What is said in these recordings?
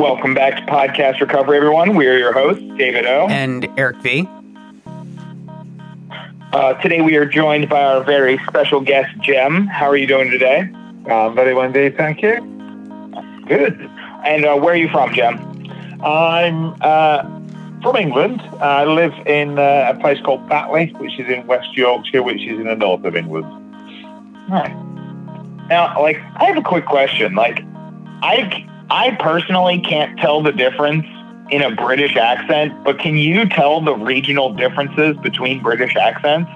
Welcome back to Podcast Recovery, everyone. We are your hosts, David O. And Eric V. Uh, today we are joined by our very special guest, Jem. How are you doing today? Um, very well indeed, thank you. Good. And uh, where are you from, Jem? I'm uh, from England. I live in uh, a place called Batley, which is in West Yorkshire, which is in the north of England. Right. Now, like, I have a quick question. Like, I, I personally can't tell the difference in a British accent, but can you tell the regional differences between British accents?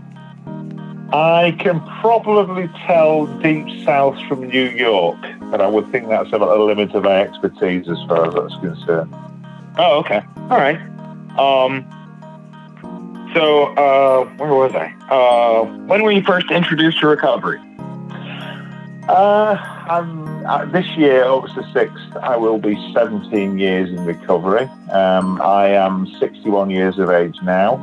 I can probably tell deep south from New York, but I would think that's about the limit of my expertise as far as that's concerned. Oh, okay. All right. Um, so, uh, where was I? Uh, when were you first introduced to recovery? Uh, I'm, uh, this year, August the 6th, I will be 17 years in recovery. Um, I am 61 years of age now.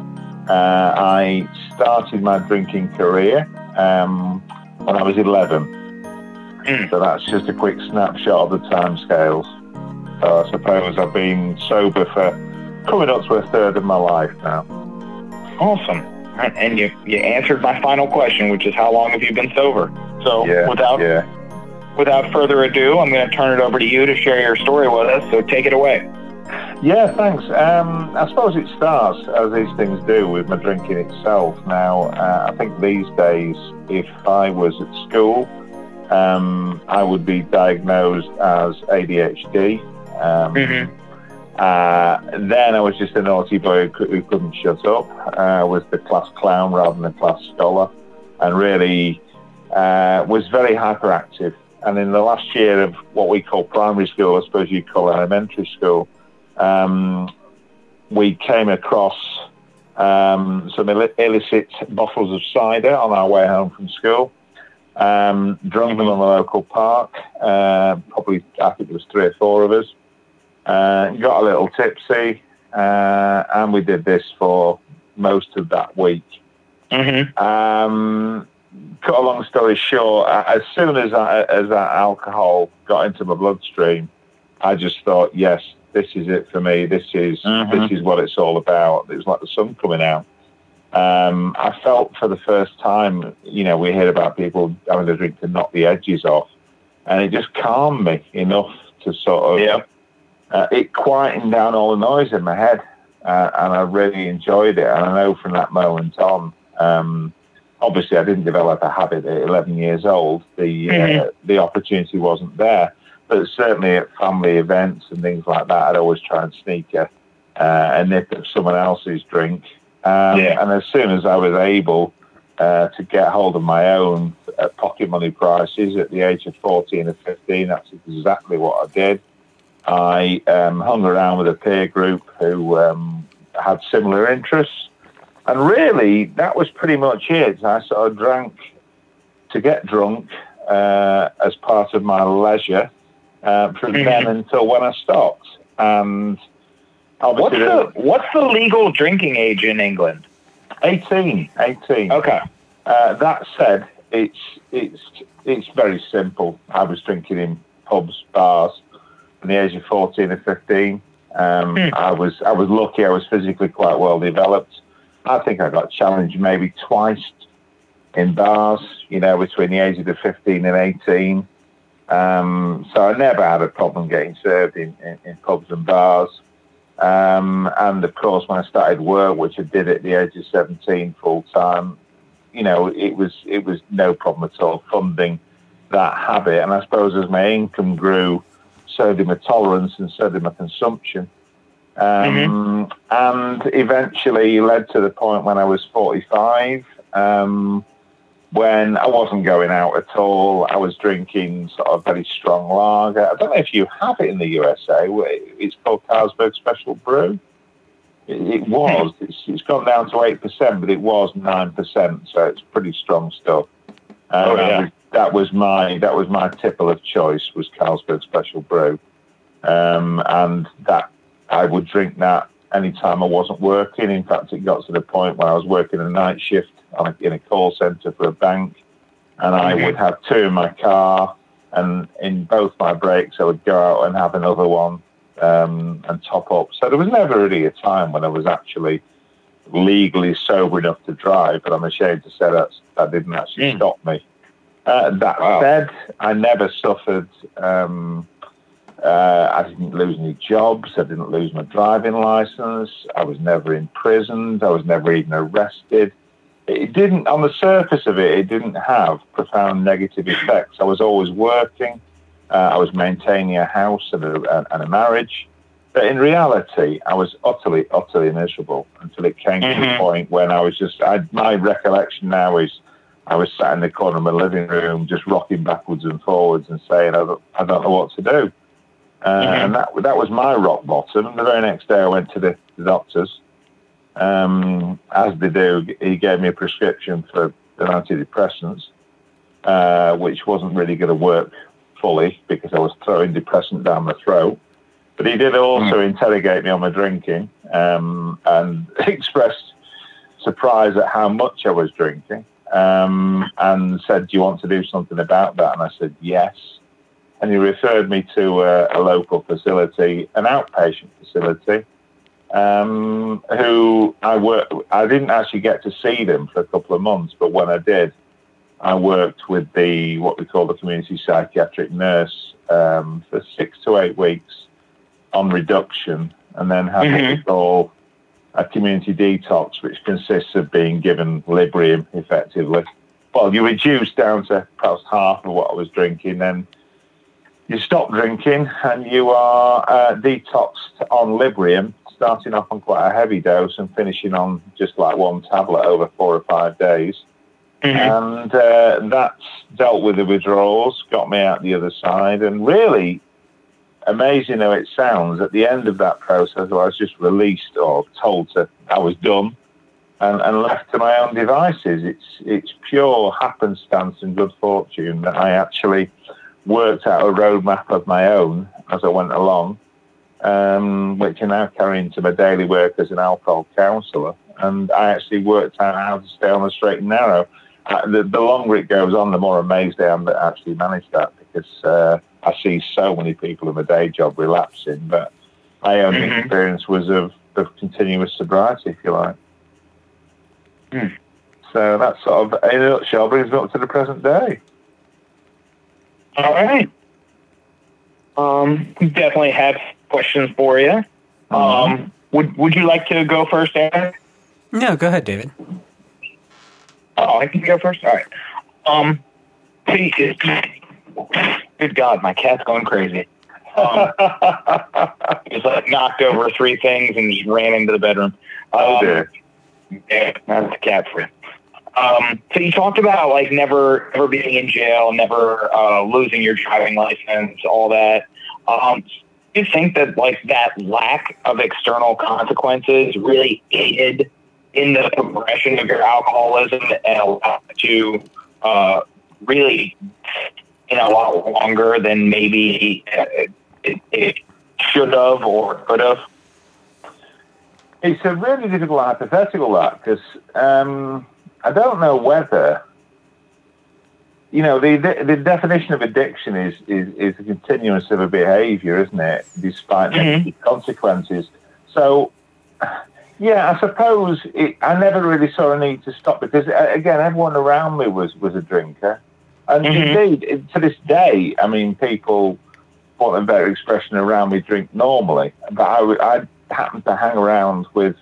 Uh, I started my drinking career um, when I was 11. Mm. So that's just a quick snapshot of the timescales. So I suppose I've been sober for coming up to a third of my life now. Awesome. And you, you answered my final question, which is how long have you been sober? So Yeah, without yeah. Without further ado, I'm going to turn it over to you to share your story with us. So take it away. Yeah, thanks. Um, I suppose it starts, as these things do, with my drinking itself. Now, uh, I think these days, if I was at school, um, I would be diagnosed as ADHD. Um, Mhm. uh, then I was just a naughty boy who, who couldn't shut up. Uh, I was the class clown rather than the class scholar, and really uh, was very hyperactive. And in the last year of what we call primary school, I suppose you'd call elementary school, um, we came across um, some illi- illicit bottles of cider on our way home from school. Um, drunk them on the local park. Uh, probably, I think it was three or four of us. Uh, got a little tipsy, uh, and we did this for most of that week. Mm-hmm. Um, cut a long story short, as soon as I, as that alcohol got into my bloodstream, I just thought, yes, this is it for me. This is Mhm. this is what it's all about. It was like the sun coming out. Um, I felt for the first time, you know, we hear about people having a drink to knock the edges off, and it just calmed me enough to sort of Yeah. uh, it quietened down all the noise in my head, uh, and I really enjoyed it. And I know from that moment on, um, obviously, I didn't develop a habit at 11 years old. The uh, Mhm. the opportunity wasn't there, but certainly at family events and things like that, I'd always try and sneak a, uh, a nip of someone else's drink. Um, Yeah. And as soon as I was able uh, to get hold of my own uh, pocket money prices at the age of 14 or 15, that's exactly what I did. I um, hung around with a peer group who um, had similar interests. And really, that was pretty much it. I sort of drank to get drunk uh, as part of my leisure uh, from Mhm. then until when I stopped. And What's the what's the legal drinking age in England? 18, 18. Okay. Uh, that said, it's it's it's very simple. I was drinking in pubs, bars, from the age of fourteen or fifteen. Um, Hmm. I was I was lucky. I was physically quite well developed. I think I got challenged maybe twice in bars. You know, between the ages of fifteen and eighteen. Um, so I never had a problem getting served in, in, in pubs and bars. Um, and of course, when I started work, which I did at the age of 17 full time, you know, it was it was no problem at all funding that habit. And I suppose as my income grew, so did my tolerance and so did my consumption. Um, And eventually led to the point when I was 45, um, when I wasn't going out at all. I was drinking sort of very strong lager. I don't know if you have it in the USA. It's called Carlsberg Special Brew. It, it was. It's, it's gone down to eight percent, but it was nine percent, so it's pretty strong stuff. And Oh, that yeah. was- that was my that was my tipple of choice was Carlsberg Special Brew, um, and that I would drink that anytime I wasn't working. In fact, it got to the point where I was working a night shift on a, in a call centre for a bank, and I Mhm. would have two in my car, and in both my breaks I would go out and have another one. um, and top up. So there was never really a time when I was actually legally sober enough to drive, but I'm ashamed to say that that didn't actually mm. stop me. Uh, that wow. said, I never suffered. Um, uh, I didn't lose any jobs. I didn't lose my driving license. I was never imprisoned. I was never even arrested. It didn't, on the surface of it, it didn't have profound negative effects. I was always working. Uh, I was maintaining a house and a, and a, marriage. But in reality, I was utterly, utterly miserable until it came mm-hmm. to the mm-hmm. point when I was just, I, my recollection now is I was sat in the corner of my living room, just rocking backwards and forwards and saying, I don't, I don't know what to do. Uh, mm-hmm. And that, that was my rock bottom. And the very next day, I went to the, the doctors. Um, as they do, he gave me a prescription for an antidepressants, uh, which wasn't really going to work fully because I was throwing depressant down my throat. But he did also mm. interrogate me on my drinking um, and expressed surprise at how much I was drinking um, and said, Do you want to do something about that? And I said, Yes. And he referred me to a, a local facility, an outpatient facility, um, who I work. I didn't actually get to see them for a couple of months, but when I did, I worked with the what we call the community psychiatric nurse um, for six to eight weeks on reduction, and then had mm-hmm. we call a community detox, which consists of being given Librium effectively. Well, you reduce down to perhaps half of what I was drinking, then you stop drinking and you are uh, detoxed on Librium, starting off on quite a heavy dose and finishing on just like one tablet over four or five days. Mm-hmm. And uh, that's dealt with the withdrawals, got me out the other side, and really amazing how it sounds, at the end of that process, I was just released or told to I was done and, and left to my own devices. It's it's pure happenstance and good fortune that I actually worked out a roadmap of my own as I went along, um, which I now carry into my daily work as an alcohol counsellor. And I actually worked out how to stay on the straight and narrow. Uh, the, the, longer it goes on, the more amazed I am that I actually managed that because uh, I see so many people in my day job relapsing, but my own mm-hmm. experience was of, of continuous sobriety, if you like. Mm. So that sort of, in a nutshell, brings me up to the present day. All right. Um, we definitely have questions for you. Mm-hmm. Um, would Would you like to go first, Eric? No, go ahead, David. Oh, I can go first. All right. Um, please, good God, my cat's going crazy. Um, just like knocked over three things and just ran into the bedroom. Oh, um, dear. Yeah, that's a cat for you. Um, so you talked about like never, never being in jail, never uh, losing your driving license, all that. Um, do you think that like that lack of external consequences really aided in the progression of your alcoholism and allowed to uh, really in a lot longer than maybe it, it should have or could have? It's a really difficult hypothetical, that, because um, I don't know whether, you know, the, the, the definition of addiction is, is, is a continuance of a behavior, isn't it, despite mm-hmm. consequences. So, yeah, I suppose it, I never really saw a need to stop because, again, everyone around me was, was a drinker. And mm-hmm. indeed, to this day, I mean, people, for a better expression, around me drink normally, but I, I happen to hang around with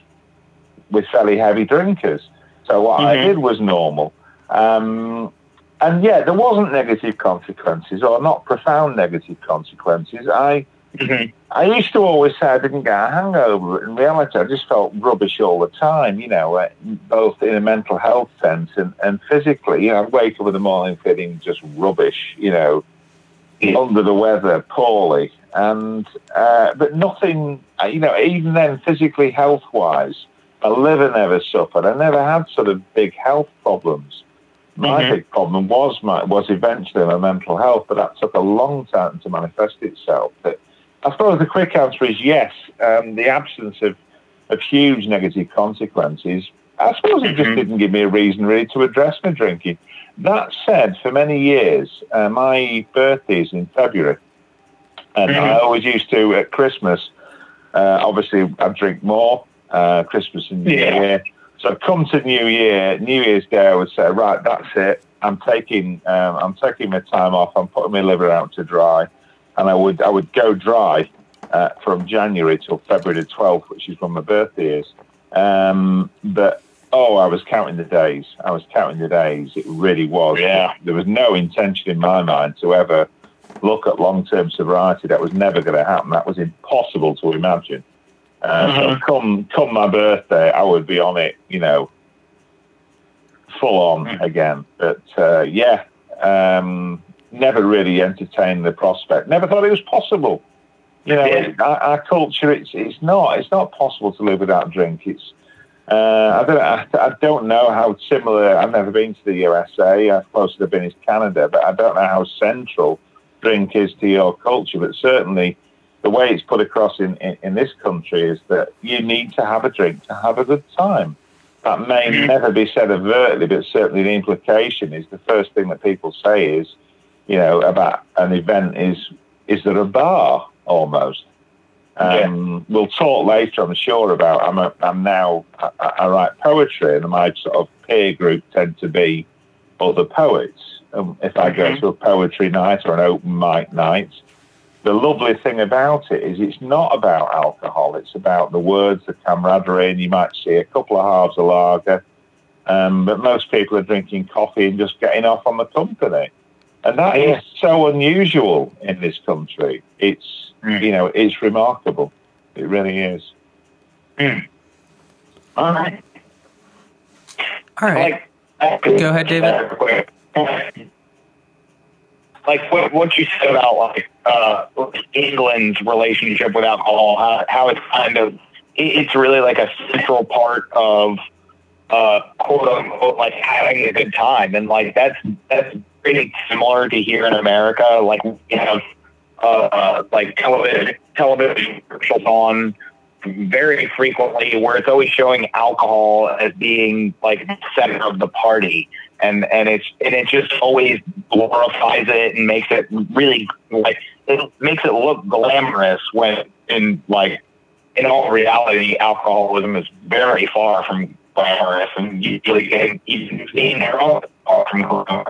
with fairly heavy drinkers. So what mm-hmm. I did was normal. Um, and yeah, there wasn't negative consequences or not profound negative consequences. I Mm-hmm. I used to always say I didn't get a hangover, but in reality, I just felt rubbish all the time, you know, uh, both in a mental health sense and, and physically. You know, I'd wake up in the morning feeling just rubbish, you know, yeah. under the weather, poorly. And, uh, but nothing, uh, you know, even then, physically, health wise, my liver never suffered. I never had sort of big health problems. My mm-hmm. big problem was my, was eventually my mental health, but that took a long time to manifest itself. But I suppose the quick answer is yes. Um, the absence of, of huge negative consequences, I suppose it just mm-hmm. didn't give me a reason really to address my drinking. That said, for many years, uh, my birthday is in February. And mm-hmm. I always used to at Christmas. Uh, obviously, I drink more uh, Christmas and New yeah. Year. So come to New Year, New Year's Day, I would say, right, that's it. I'm taking, um, I'm taking my time off. I'm putting my liver out to dry, and I would, I would go dry uh, from January till February the 12th, which is when my birthday is. Um, but oh, I was counting the days. I was counting the days. It really was. Yeah. There was no intention in my mind to ever look at long-term sobriety. That was never going to happen. That was impossible to imagine. Uh, mm-hmm. So come come my birthday, I would be on it. You know, full on mm-hmm. again. But uh, yeah, um, never really entertained the prospect. Never thought it was possible. You know, yeah. our, our, culture, it's it's not it's not possible to live without drink. It's uh, I don't I, I, don't know how similar. I've never been to the USA. Close as I've been is Canada, but I don't know how central drink is to your culture. But certainly, the way it's put across in, in, in this country is that you need to have a drink to have a good time. That may mm-hmm. never be said overtly, but certainly the implication is the first thing that people say is, you know, about an event is is there a bar almost. Um, yeah. We'll talk later, I'm sure, about. I'm, a, I'm now, I, I, write poetry, and my sort of peer group tend to be other poets. Um, if I go mm-hmm. to a poetry night or an open mic night, the lovely thing about it is it's not about alcohol. It's about the words, the camaraderie, and you might see a couple of halves of lager. Um, but most people are drinking coffee and just getting off on the company. And that is so unusual in this country. It's, mm. you know, it's remarkable. It really is. Mm. All right. All right. Go ahead, David. Like what, what you said about like uh, England's relationship with alcohol, how, how it's kind of, it, it's really like a central part of uh, quote unquote like having a good time, and like that's that's pretty similar to here in America. Like you have uh, uh, like television television commercials on very frequently where it's always showing alcohol as being like center of the party and and it's and it just always glorifies it and makes it really like it makes it look glamorous when in like in all reality alcoholism is very far from glamorous and usually and even seen their own far from.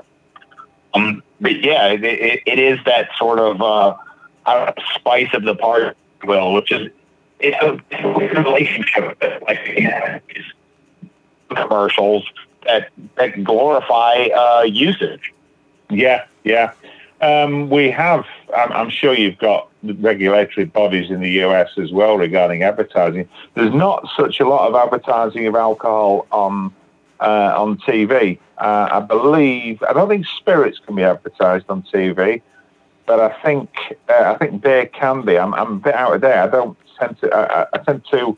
Um, but yeah, it, it, it is that sort of uh, uh, spice of the party, will, which is it's a, it's a weird relationship. Like yeah, commercials that that glorify uh, usage. Yeah, yeah. Um, we have. I'm, I'm, sure you've got regulatory bodies in the US as well regarding advertising. There's not such a lot of advertising of alcohol on uh, on TV. Uh, I believe. I don't think spirits can be advertised on TV, but I think uh, I think beer can be. I'm, I'm a bit out of there. I don't tend to. I, I tend to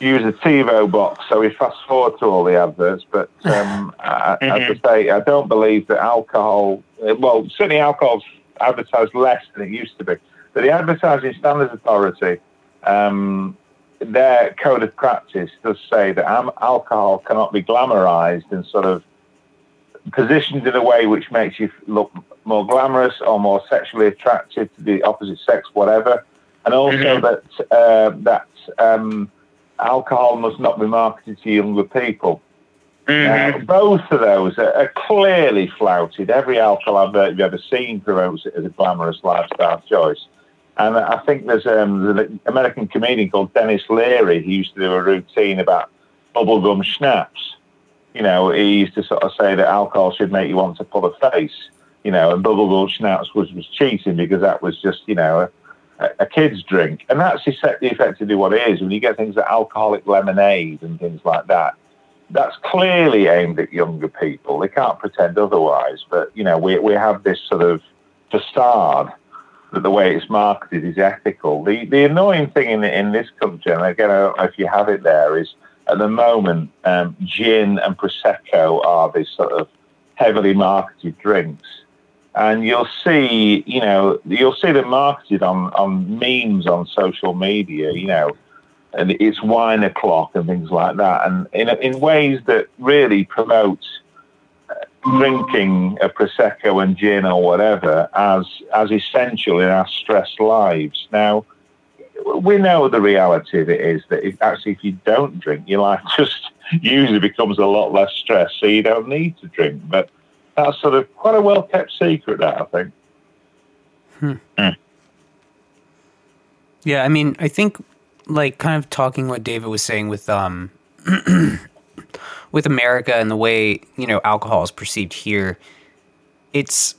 use a TiVo box, so we fast forward to all the adverts. But um, I, mm-hmm. as I say, I don't believe that alcohol. Well, certainly alcohol's advertised less than it used to be. But the Advertising Standards Authority, um, their code of practice does say that alcohol cannot be glamorized and sort of positioned in a way which makes you look more glamorous or more sexually attractive to the opposite sex, whatever. And also mm-hmm. that uh, that um, alcohol must not be marketed to younger people. Mm-hmm. Uh, both of those are, are, clearly flouted. Every alcohol advert you've ever seen promotes it as a glamorous lifestyle choice. And I think there's um, an American comedian called Denis Leary He used to do a routine about bubblegum schnapps. You know, he used to sort of say that alcohol should make you want to pull a face. You know, and bubblegum schnapps was, was cheating because that was just, you know, a kid's drink. And that's effectively what it is. When you get things like alcoholic lemonade and things like that, that's clearly aimed at younger people. They can't pretend otherwise. But, you know, we, we have this sort of facade that the way it's marketed is ethical. The, the annoying thing in, in this country, and again, I don't know if you have it there, is at the moment, um, gin and Prosecco are these sort of heavily marketed drinks and you'll see, you know, you'll see them marketed on, on memes on social media, you know, and it's wine o'clock and things like that, and in in ways that really promote uh, drinking a prosecco and gin or whatever as as essential in our stressed lives. Now, we know the reality of it is that if, actually, if you don't drink, your life just usually becomes a lot less stressed, so you don't need to drink. But that's sort of quite a well kept secret, that I think. Hmm. Mm. Yeah, I mean, I think like kind of talking what David was saying with um with America and the way you know alcohol is perceived here, it's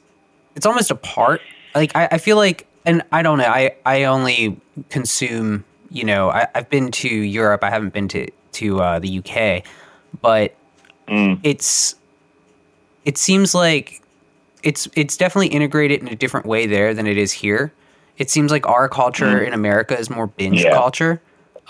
it's almost a part. Like I, I feel like, and I don't know. I I only consume. You know, I, have been to Europe. I haven't been to to uh, the UK, but mm. it's it seems like it's it's definitely integrated in a different way there than it is here. It seems like our culture mm. in America is more binge yeah. culture.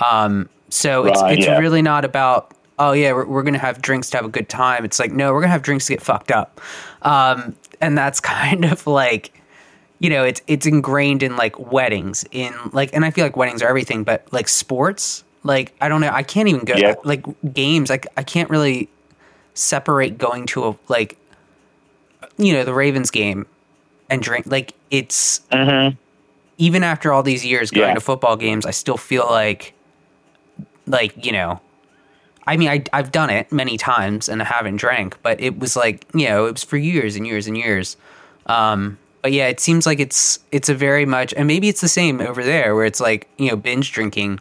Um, so it's it's yeah. really not about oh yeah we're, we're gonna have drinks to have a good time. It's like no we're gonna have drinks to get fucked up, um, and that's kind of like you know it's it's ingrained in like weddings in like and I feel like weddings are everything, but like sports like I don't know I can't even go yeah. like games like I can't really separate going to a like you know the Ravens game and drink like it's mm-hmm. even after all these years going yeah. to football games, I still feel like like you know. I mean, I, I've done it many times and I haven't drank, but it was like you know it was for years and years and years. Um, but yeah, it seems like it's it's a very much, and maybe it's the same over there where it's like you know binge drinking,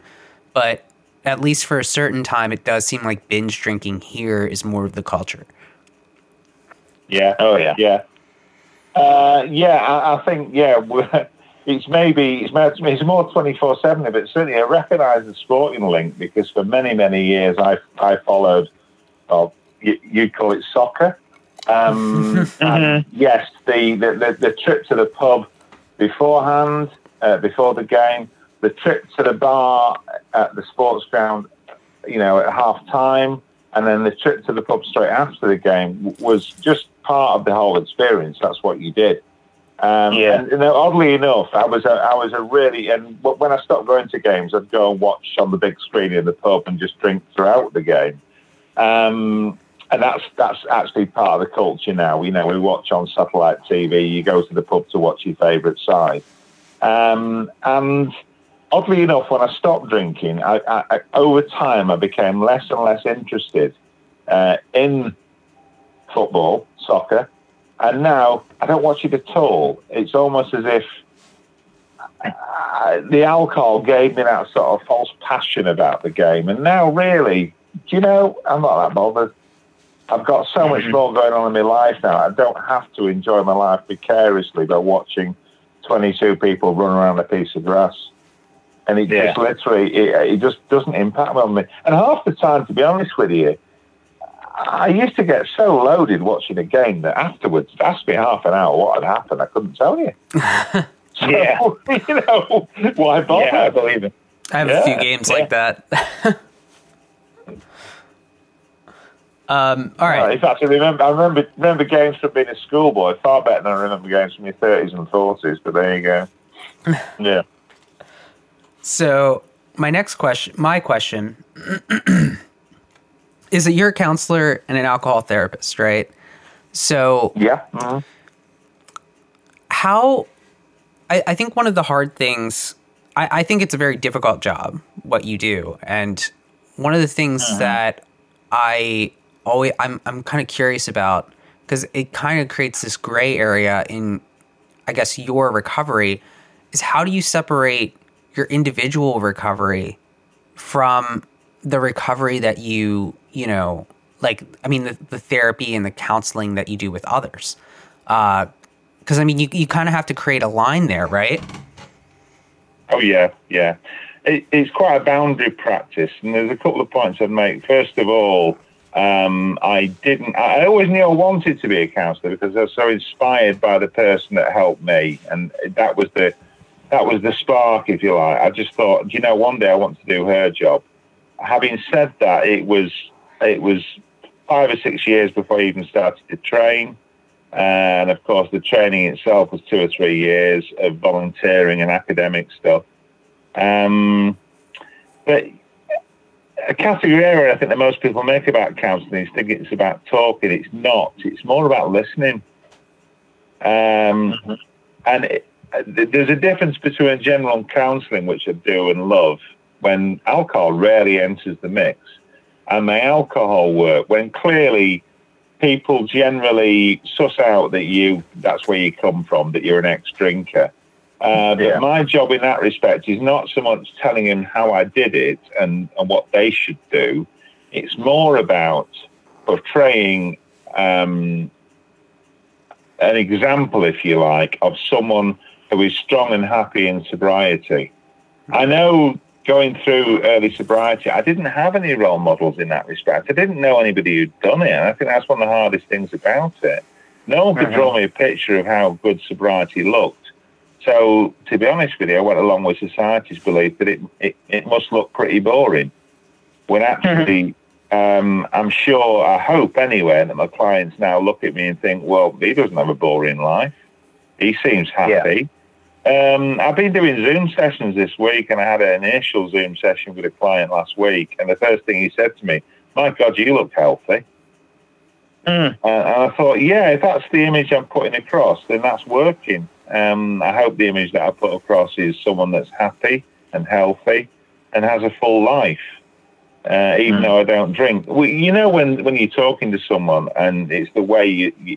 but at least for a certain time, it does seem like binge drinking here is more of the culture. Yeah. Oh yeah. Yeah. Uh, yeah, I, I, think yeah, it's maybe it's, it's more twenty four seven, but certainly I recognise the sporting link because for many many years I I followed, well, you, would call it soccer. Um, mm-hmm. Yes, the, the, the the trip to the pub beforehand, uh, before the game, the trip to the bar at the sports ground, you know, at half time, and then the trip to the pub straight after the game was just part of the whole experience. That's what you did. Um, yeah. And, and, oddly enough, I was a, I was a really and when I stopped going to games, I'd go and watch on the big screen in the pub and just drink throughout the game. Um, and that's that's actually part of the culture now. You know, we watch on satellite TV. You go to the pub to watch your favourite side. Um, and oddly enough, when I stopped drinking, I, I, over time I became less and less interested uh, in football, soccer, and now I don't watch it at all. It's almost as if uh, the alcohol gave me that sort of false passion about the game, and now really, do you know, I'm not that bothered. I've got so much mm-hmm. more going on in my life now. I don't have to enjoy my life vicariously by watching 22 people run around a piece of grass and it yeah. just literally it, it, just doesn't impact on me. And half the time, to be honest with you, I used to get so loaded watching a game that afterwards, ask me half an hour what had happened, I couldn't tell you. so, yeah, you know, why bother? Yeah, I believe it. I have yeah. a few games yeah. like that. um, all right. in fact, I remember, I remember, remember games from being a schoolboy far better than I remember games from your thirties and forties. But there you go. yeah. So my next question, my question, is that you're a counselor and an alcohol therapist, right? So yeah. Mm-hmm. How? I, I, think one of the hard things. I, I, think it's a very difficult job what you do, and one of the things mm-hmm. that I always I'm I'm kind of curious about because it kind of creates this gray area in, I guess, your recovery is how do you separate your individual recovery from the recovery that you you know like i mean the, the therapy and the counseling that you do with others because uh, i mean you, you kind of have to create a line there right oh yeah yeah it, it's quite a boundary practice and there's a couple of points i'd make first of all um, I didn't. I always knew I wanted to be a counsellor because I was so inspired by the person that helped me, and that was the that was the spark, if you like. I just thought, you know, one day I want to do her job. Having said that, it was it was five or six years before I even started to train. And of course, the training itself was two or three years of volunteering and academic stuff. Um, but a category error I think that most people make about counselling is thinking it's about talking. It's not. It's more about listening. Um, mm-hmm. And it, there's a difference between general counselling, which I do and love, when alcohol rarely enters the mix, and the alcohol work when clearly people generally suss out that you that's where you come from, that you're an ex-drinker. Uh, but yeah. my job in that respect is not so much telling them how I did it and, and what they should do. It's more about portraying um, an example, if you like, of someone who is strong and happy in sobriety. I know going through early sobriety, I didn't have any role models in that respect. I didn't know anybody who'd done it. And I think that's one of the hardest things about it. No one could mm-hmm. draw me a picture of how good sobriety looked. So, to be honest with you, I went along with society's belief that it, it, it must look pretty boring. When actually, mm-hmm. um, I'm sure, I hope anyway, that my clients now look at me and think, well, he doesn't have a boring life. He seems happy. Yeah um, I've been doing Zoom sessions this week, and I had an initial Zoom session with a client last week. And the first thing he said to me, "My God, you look healthy." Mm. Uh, and I thought, yeah, if that's the image I'm putting across, then that's working. Um, I hope the image that I put across is someone that's happy and healthy and has a full life, uh, even mm. though I don't drink. Well, you know, when when you're talking to someone and it's the way you, you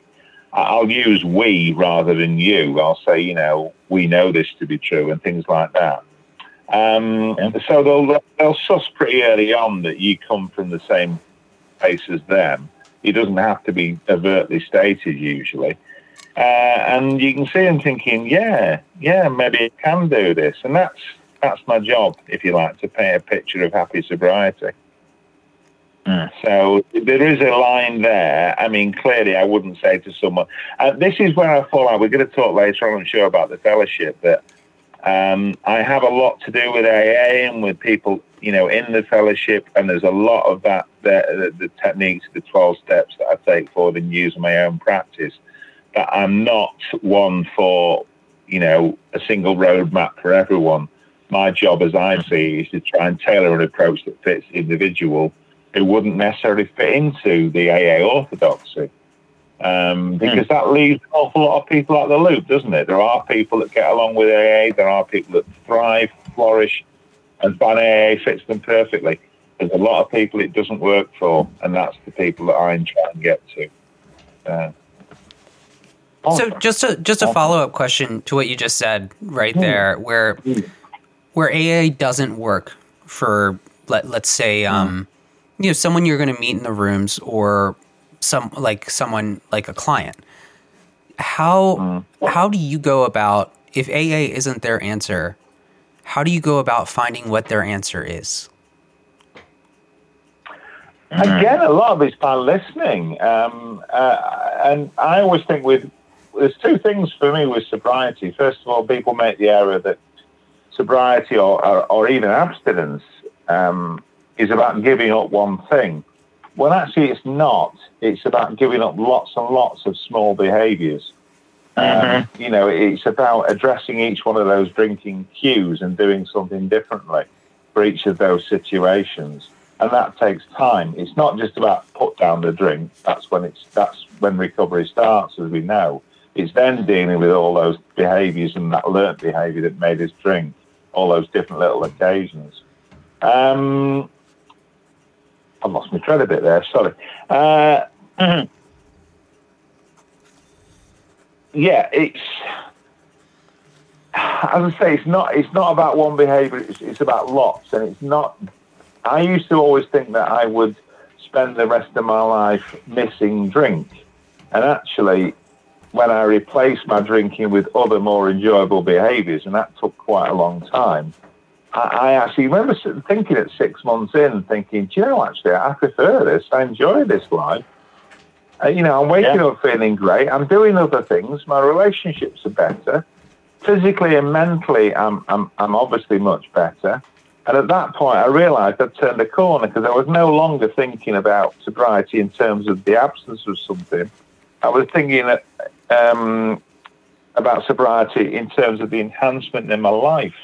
I'll use we rather than you. I'll say, you know, we know this to be true and things like that. Um, so they'll, they'll suss pretty early on that you come from the same place as them. It doesn't have to be overtly stated usually. Uh, and you can see them thinking, yeah, yeah, maybe I can do this. And that's, that's my job, if you like, to paint a picture of happy sobriety. Mm. So there is a line there. I mean, clearly, I wouldn't say to someone. Uh, this is where I fall out. We're going to talk later on, I'm sure, about the fellowship. But um, I have a lot to do with AA and with people, you know, in the fellowship, and there's a lot of that, the, the, the techniques, the 12 steps that I take forward and use in my own practice. But I'm not one for, you know, a single roadmap for everyone. My job, as I see, is to try and tailor an approach that fits the individual who wouldn't necessarily fit into the AA orthodoxy. Um, because mm. that leaves an awful lot of people out of the loop, doesn't it? There are people that get along with AA, there are people that thrive, flourish, and find AA fits them perfectly. There's a lot of people it doesn't work for, and that's the people that I try and get to. Uh, so just a just a follow up question to what you just said right hmm. there, where hmm. where AA doesn't work for let let's say hmm. um, you know someone you're going to meet in the rooms or some like someone like a client. How mm. how do you go about if aa isn't their answer how do you go about finding what their answer is? Again a lot of it's by listening. Um, uh, and i always think with there's two things for me with sobriety. First of all people make the error that sobriety or, or, or even abstinence um, is about giving up one thing. Well, actually, it's not. It's about giving up lots and lots of small behaviours. Mm-hmm. Um, you know, it's about addressing each one of those drinking cues and doing something differently for each of those situations. And that takes time. It's not just about put down the drink. That's when it's that's when recovery starts, as we know. It's then dealing with all those behaviours and that learnt behaviour that made us drink, all those different little occasions. Um, I lost my thread a bit there. Sorry. Uh, mm-hmm. Yeah, it's as I say, it's not it's not about one behaviour. It's, it's about lots, and it's not. I used to always think that I would spend the rest of my life missing drink, and actually, when I replaced my drinking with other more enjoyable behaviours, and that took quite a long time. I, actually remember thinking at six months in, thinking, do you know, actually, I prefer this. I enjoy this life. Uh, you know, I'm waking yeah. up feeling great. I'm doing other things. My relationships are better. Physically and mentally, I'm, I'm, I'm obviously much better. And at that point, I realized I'd turned a corner because I was no longer thinking about sobriety in terms of the absence of something. I was thinking um, about sobriety in terms of the enhancement in my life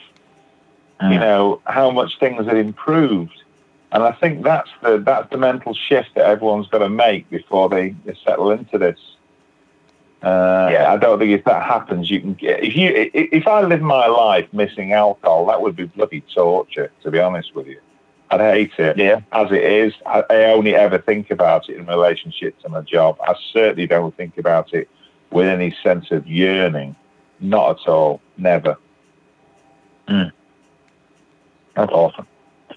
you know, how much things had improved. And I think that's the that's the mental shift that everyone's got to make before they, they settle into this. Uh, yeah. I don't think if that happens, you can get if you if I live my life missing alcohol, that would be bloody torture. To be honest with you, I'd hate it. Yeah. As it is, I, I only ever think about it in relationship to my job. I certainly don't think about it with any sense of yearning. Not at all. Never. Mm. That's awesome.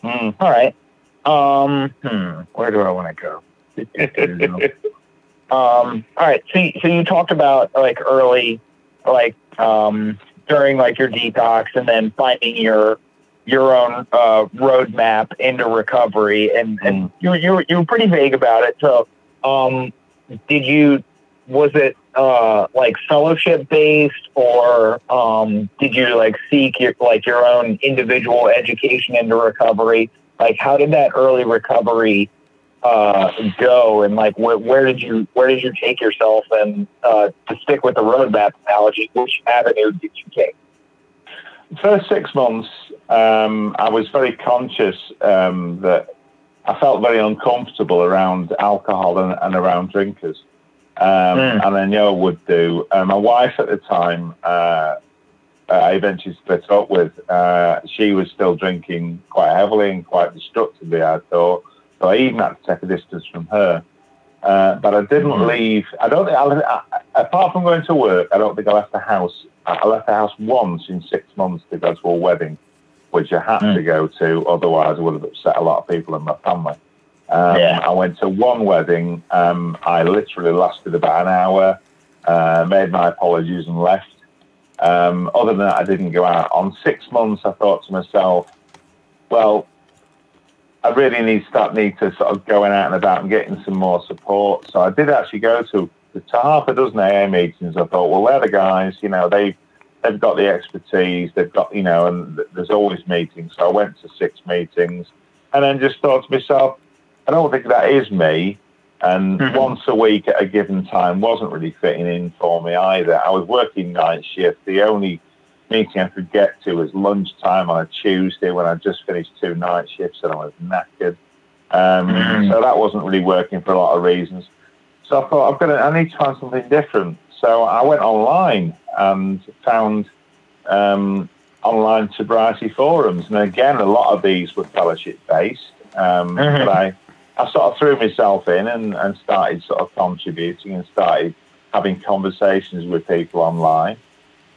Mm. All right. Um, hmm, where do I want to go? um, all right. So, so you talked about like early, like um, during like your detox, and then finding your your own uh, roadmap into recovery, and and mm. you you you were pretty vague about it. So, um, did you was it uh, like fellowship based, or um, did you like seek your like your own individual education into recovery? Like, how did that early recovery uh, go, and like where, where did you where did you take yourself? And uh, to stick with the roadmap analogy, which avenue did you take? First six months, um, I was very conscious um, that I felt very uncomfortable around alcohol and, and around drinkers. Um, mm. And I know would do. Uh, my wife at the time, uh, I eventually split up with, uh, she was still drinking quite heavily and quite destructively, I thought. So I even had to take a distance from her. Uh, but I didn't mm. leave. I don't think, I, I, apart from going to work, I don't think I left the house. I left the house once in six months to go to a wedding, which I had mm. to go to. Otherwise, I would have upset a lot of people in my family. Um, yeah. I went to one wedding. Um, I literally lasted about an hour, uh, made my apologies and left. Um, other than that, I didn't go out. On six months, I thought to myself, well, I really need to start need to sort of going out and about and getting some more support. So I did actually go to, to half a dozen AA meetings. I thought, well, they're the guys, you know, they they've got the expertise, they've got, you know, and there's always meetings. So I went to six meetings and then just thought to myself, I don't think that is me. And mm-hmm. once a week at a given time wasn't really fitting in for me either. I was working night shift. The only meeting I could get to was lunchtime on a Tuesday when I'd just finished two night shifts and I was knackered. Um, mm-hmm. So that wasn't really working for a lot of reasons. So I thought I've got to, I need to find something different. So I went online and found um, online sobriety forums, and again, a lot of these were fellowship based. Um, mm-hmm. But I I sort of threw myself in and, and started sort of contributing and started having conversations with people online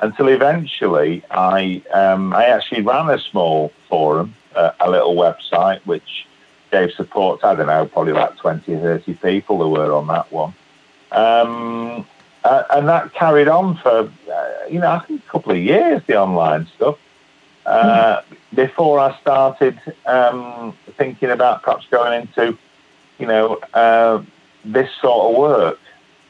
until eventually I um, I actually ran a small forum, uh, a little website which gave support. To, I don't know, probably like 20 or 30 people there were on that one. Um, uh, and that carried on for, uh, you know, I think a couple of years, the online stuff. Uh, mm. Before I started um, thinking about perhaps going into you know, uh, this sort of work.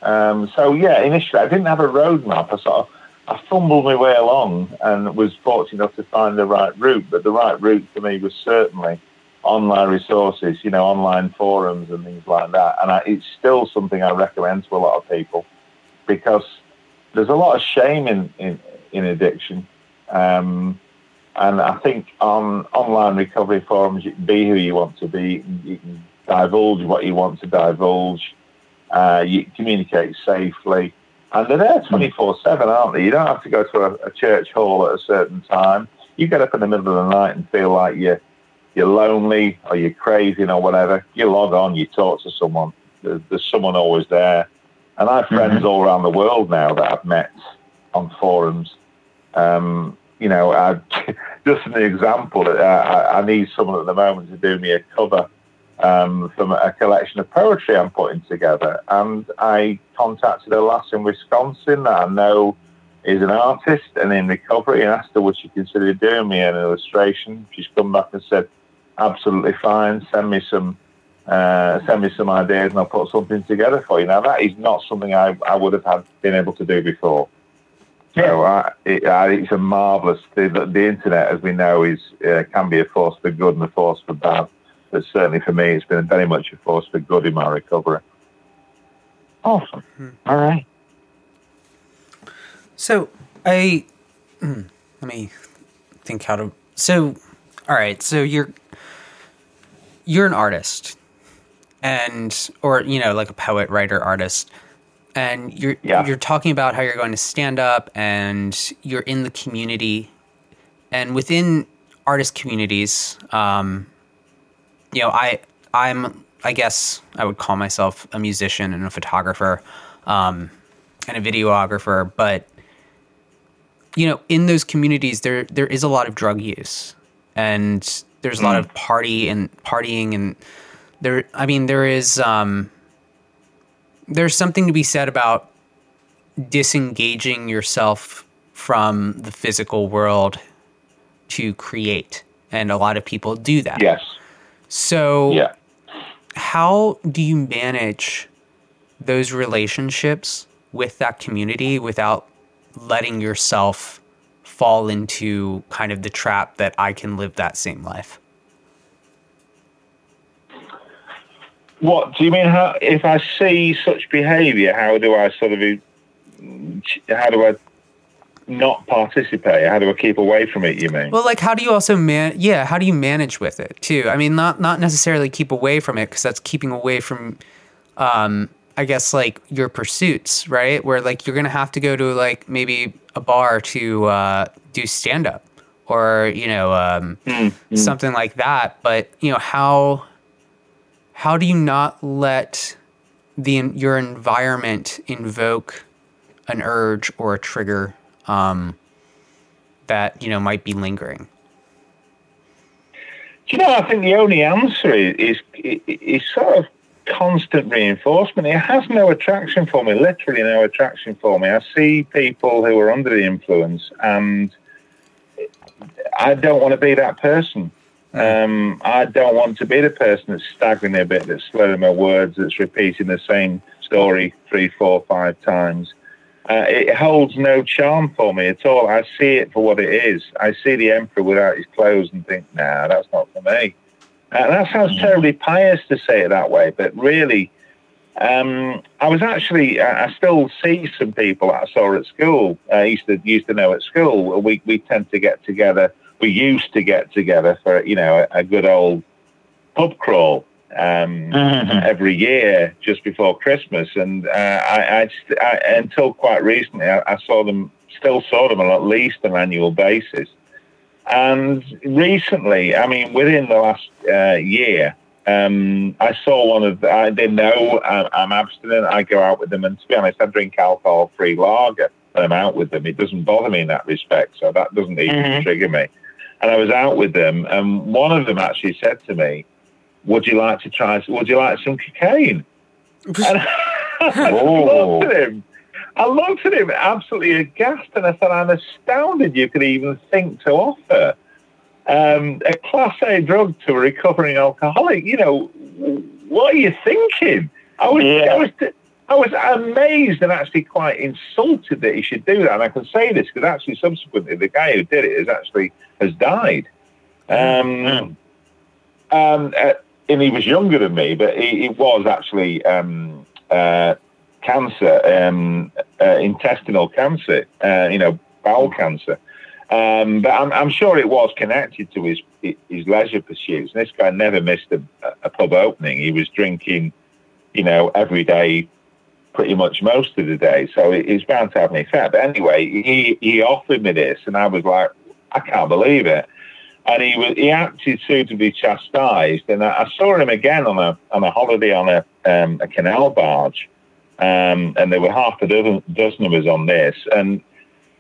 Um, so yeah, initially I didn't have a roadmap. I sort of I fumbled my way along and was fortunate enough to find the right route. But the right route for me was certainly online resources, you know, online forums and things like that. And I, it's still something I recommend to a lot of people because there's a lot of shame in in, in addiction. Um, and I think on online recovery forums, you can be who you want to be. You can divulge what you want to divulge. Uh, you communicate safely. And they're there 24 7, aren't they? You don't have to go to a, a, church hall at a certain time. You get up in the middle of the night and feel like you're, you're lonely or you're crazy or whatever. You log on, you talk to someone. There's, there's someone always there. And I have friends mm-hmm. all around the world now that I've met on forums. Um, you know, I, just an example, uh, I, I need someone at the moment to do me a cover um, from a collection of poetry I'm putting together. And I contacted a lass in Wisconsin that I know is an artist and in recovery and asked her would she consider doing me an illustration. She's come back and said, absolutely fine, send me some uh, send me some ideas and I'll put something together for you. Now that is not something I, I would have had been able to do before. Yeah. So uh, it, uh, it's a marvelous. The, the, internet, as we know, is uh, can be a force for good and a force for bad but certainly for me, it's been very much a force for good in my recovery. Awesome. Hmm. All right. So I hmm, let me think how to. So all right. So you're you're an artist, and or you know, like a poet, writer, artist, and you're Yeah. you're talking about how you're going to stand up, and you're in the community, and within artist communities, um, you know, I I'm I guess I would call myself a musician and a photographer, um, and a videographer, but you know, in those communities, there there is a lot of drug use, and there's a lot of party and partying, and there. I mean, there is um, there's something to be said about disengaging yourself from the physical world to create, and a lot of people do that. Yes. So, Yeah. how do you manage those relationships with that community without letting yourself fall into kind of the trap that I can live that same life? What do you mean? How if I see such behaviour, how do I sort of, how do I not participate? How do I keep away from it? You mean? Well, like, how do you also man? Yeah, how do you manage with it too? I mean, not not necessarily keep away from it because that's keeping away from, um, I guess like your pursuits, right? Where like you're gonna have to go to like maybe a bar to uh, do stand up or you know um, something like that. But you know how how do you not let the your environment invoke an urge or a trigger um, that you know might be lingering. Do you know? I think the only answer is is, is sort of constant reinforcement. It has no attraction for me. Literally no attraction for me. I see people who are under the influence, and I don't want to be that person. Um, I don't want to be the person that's staggering a bit, that's slurring my words, that's repeating the same story three, four, five times. Uh, it holds no charm for me at all. I see it for what it is. I see the emperor without his clothes and think, nah, that's not for me. And that sounds terribly pious to say it that way, but really, um, I was actually, I I still see some people that I saw at school. I used to used to know at school. We we tend to get together. We used to get together for you know a, a good old pub crawl um, every year just before Christmas, and uh, I, I, just, I until quite recently I, I saw them, still saw them on at least an annual basis. And recently, I mean, within the last uh, year, um, I saw one of. I didn't know I'm, I'm abstinent. I go out with them, and to be honest, I drink alcohol-free lager when I'm out with them. It doesn't bother me in that respect, so that doesn't even Mhm. trigger me. And I was out with them, and one of them actually said to me, "Would you like to try? Would you like some cocaine?" And I Oh. looked at him. I looked at him absolutely aghast, and I said, "I'm astounded you could even think to offer um, a class A drug to a recovering alcoholic. You know, what are you thinking?" I was, Yeah. I was, I was amazed and actually quite insulted that he should do that. And I can say this because actually, subsequently, the guy who did it has actually has died. Um, um, uh, and he was younger than me, but he was actually um, uh, cancer, um, uh, intestinal cancer, uh, you know, bowel cancer. Um, but I'm, I'm sure it was connected to his his leisure pursuits. And this guy never missed a, a pub opening. He was drinking, you know, every day, pretty much most of the day. So it, it's bound to have an effect. But anyway, he he offered me this, and I was like, I can't believe it. And he was he acted suitably chastised. And I, I saw him again on a on a holiday on a um, a canal barge, um, and there were half a dozen, dozen of us on this, and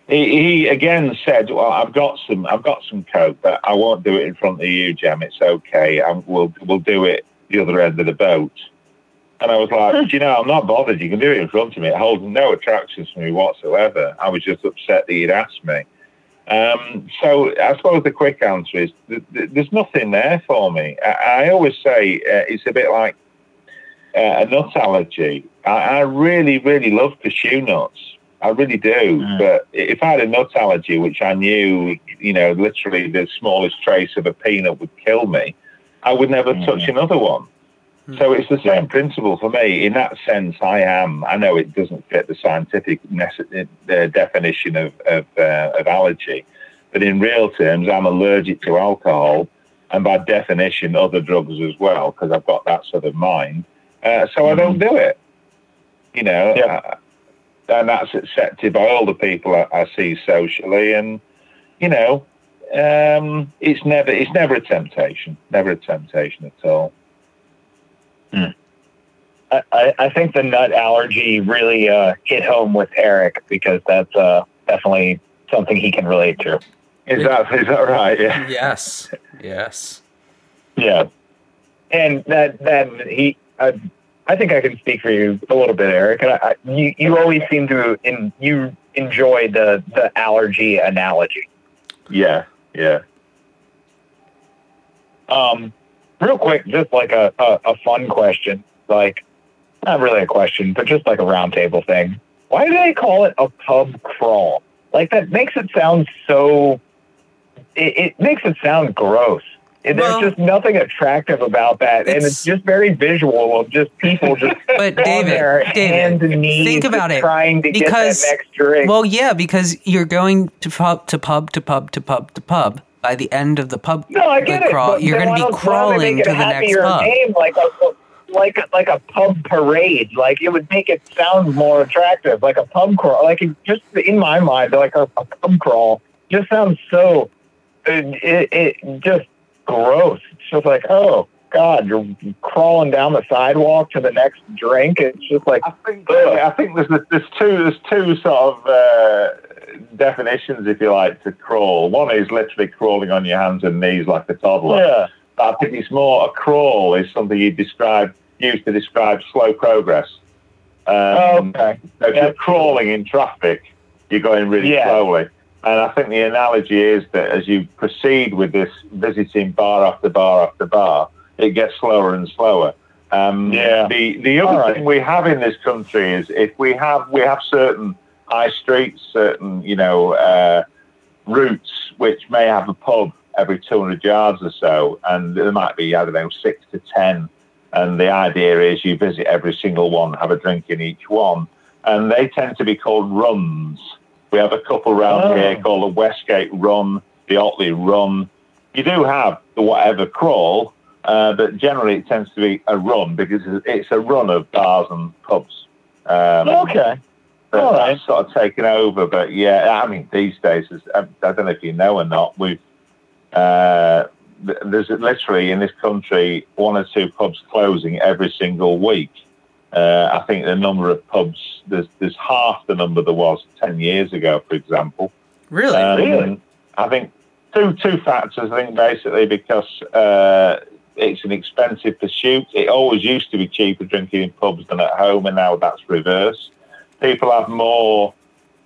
he, he again said, "Well, I've got some, I've got some coke, but I won't do it in front of you, Jem. It's okay. i we'll we'll do it the other end of the boat." And I was like, "Do you know, I'm not bothered. You can do it in front of me. It holds no attractions for me whatsoever. I was just upset that you'd asked me." Um, so I suppose the quick answer is th- th- there's nothing there for me. I, I always say uh, it's a bit like uh, a nut allergy. I, I really, really love cashew nuts. I really do. Mm. But if I had a nut allergy, which I knew, you know, literally the smallest trace of a peanut would kill me, I would never Mm. touch another one. So it's the same principle for me. In that sense, I am. I know it doesn't fit the scientific nece- uh, definition of of, uh, of allergy, but in real terms, I'm allergic to alcohol, and by definition, other drugs as well, because I've got that sort of mind. Uh, so I don't do it. You know, Yeah. uh, and that's accepted by all the people I, I see socially, and you know, um, it's never it's never a temptation, never a temptation at all. I, I, I think the nut allergy really uh, hit home with Eric because that's uh, definitely something he can relate to. Is that is that right? Yeah. Yes. Yes. Yeah, and that that he, I, I think I can speak for you a little bit, Eric. And I, I, you you always seem to in you enjoy the the allergy analogy. Yeah. Yeah. Um, real quick, just like a, a, a fun question, like not really a question, but just like a roundtable thing. Why do they call it a pub crawl? Like that makes it sound so. It, it makes it sound gross. And Well- There's just nothing attractive about that, and It's- it's just very visual of just people just But David, their David, and knees, think about it, trying to because- get that next drink. Well, yeah, because you're going to pub to pub to pub to pub to pub. By the end of the pub, no, I get it. crawl, but you're going to be don't- why don't they crawling to the next pub. Name like a like like a pub parade. Like it would make it sound more attractive. Like a pub crawl. Like it just in my mind, like a, a pub crawl just sounds so. It, it, it just gross. It's just like oh god, you're crawling down the sidewalk to the next drink. It's just like I think I think there's there's two there's two sort of uh, definitions, if you like, to crawl. One is literally crawling on your hands and knees like a toddler. yeah. I think it's more a crawl is something you describe used to describe slow progress. Um, okay. so if Yeah. you're crawling in traffic, you're going really Yeah. slowly. And I think the analogy is that as you proceed with this visiting bar after bar after bar, it gets slower and slower. Um, Yeah. The the other right. thing we have in this country is if we have we have certain high streets, certain you know uh, routes which may have a pub every 200 yards or so, and there might be I don't know six to ten. And the idea is you visit every single one, have a drink in each one, and they tend to be called runs. We have a couple round Oh. here called the Westgate Run, the Otley Run. You do have the whatever crawl, uh, but generally it tends to be a run because it's a run of bars and pubs. Um, Okay. But All right. that's sort of taken over. But yeah, I mean, these days, I I don't know if you know or not, we've uh, there's literally in this country one or two pubs closing every single week. Uh, I think the number of pubs there's there's half the number there was ten years ago, for example. Really? Um, Really? I think two two factors. I think basically because uh, it's an expensive pursuit. It always used to be cheaper drinking in pubs than at home, and now that's reversed. People have more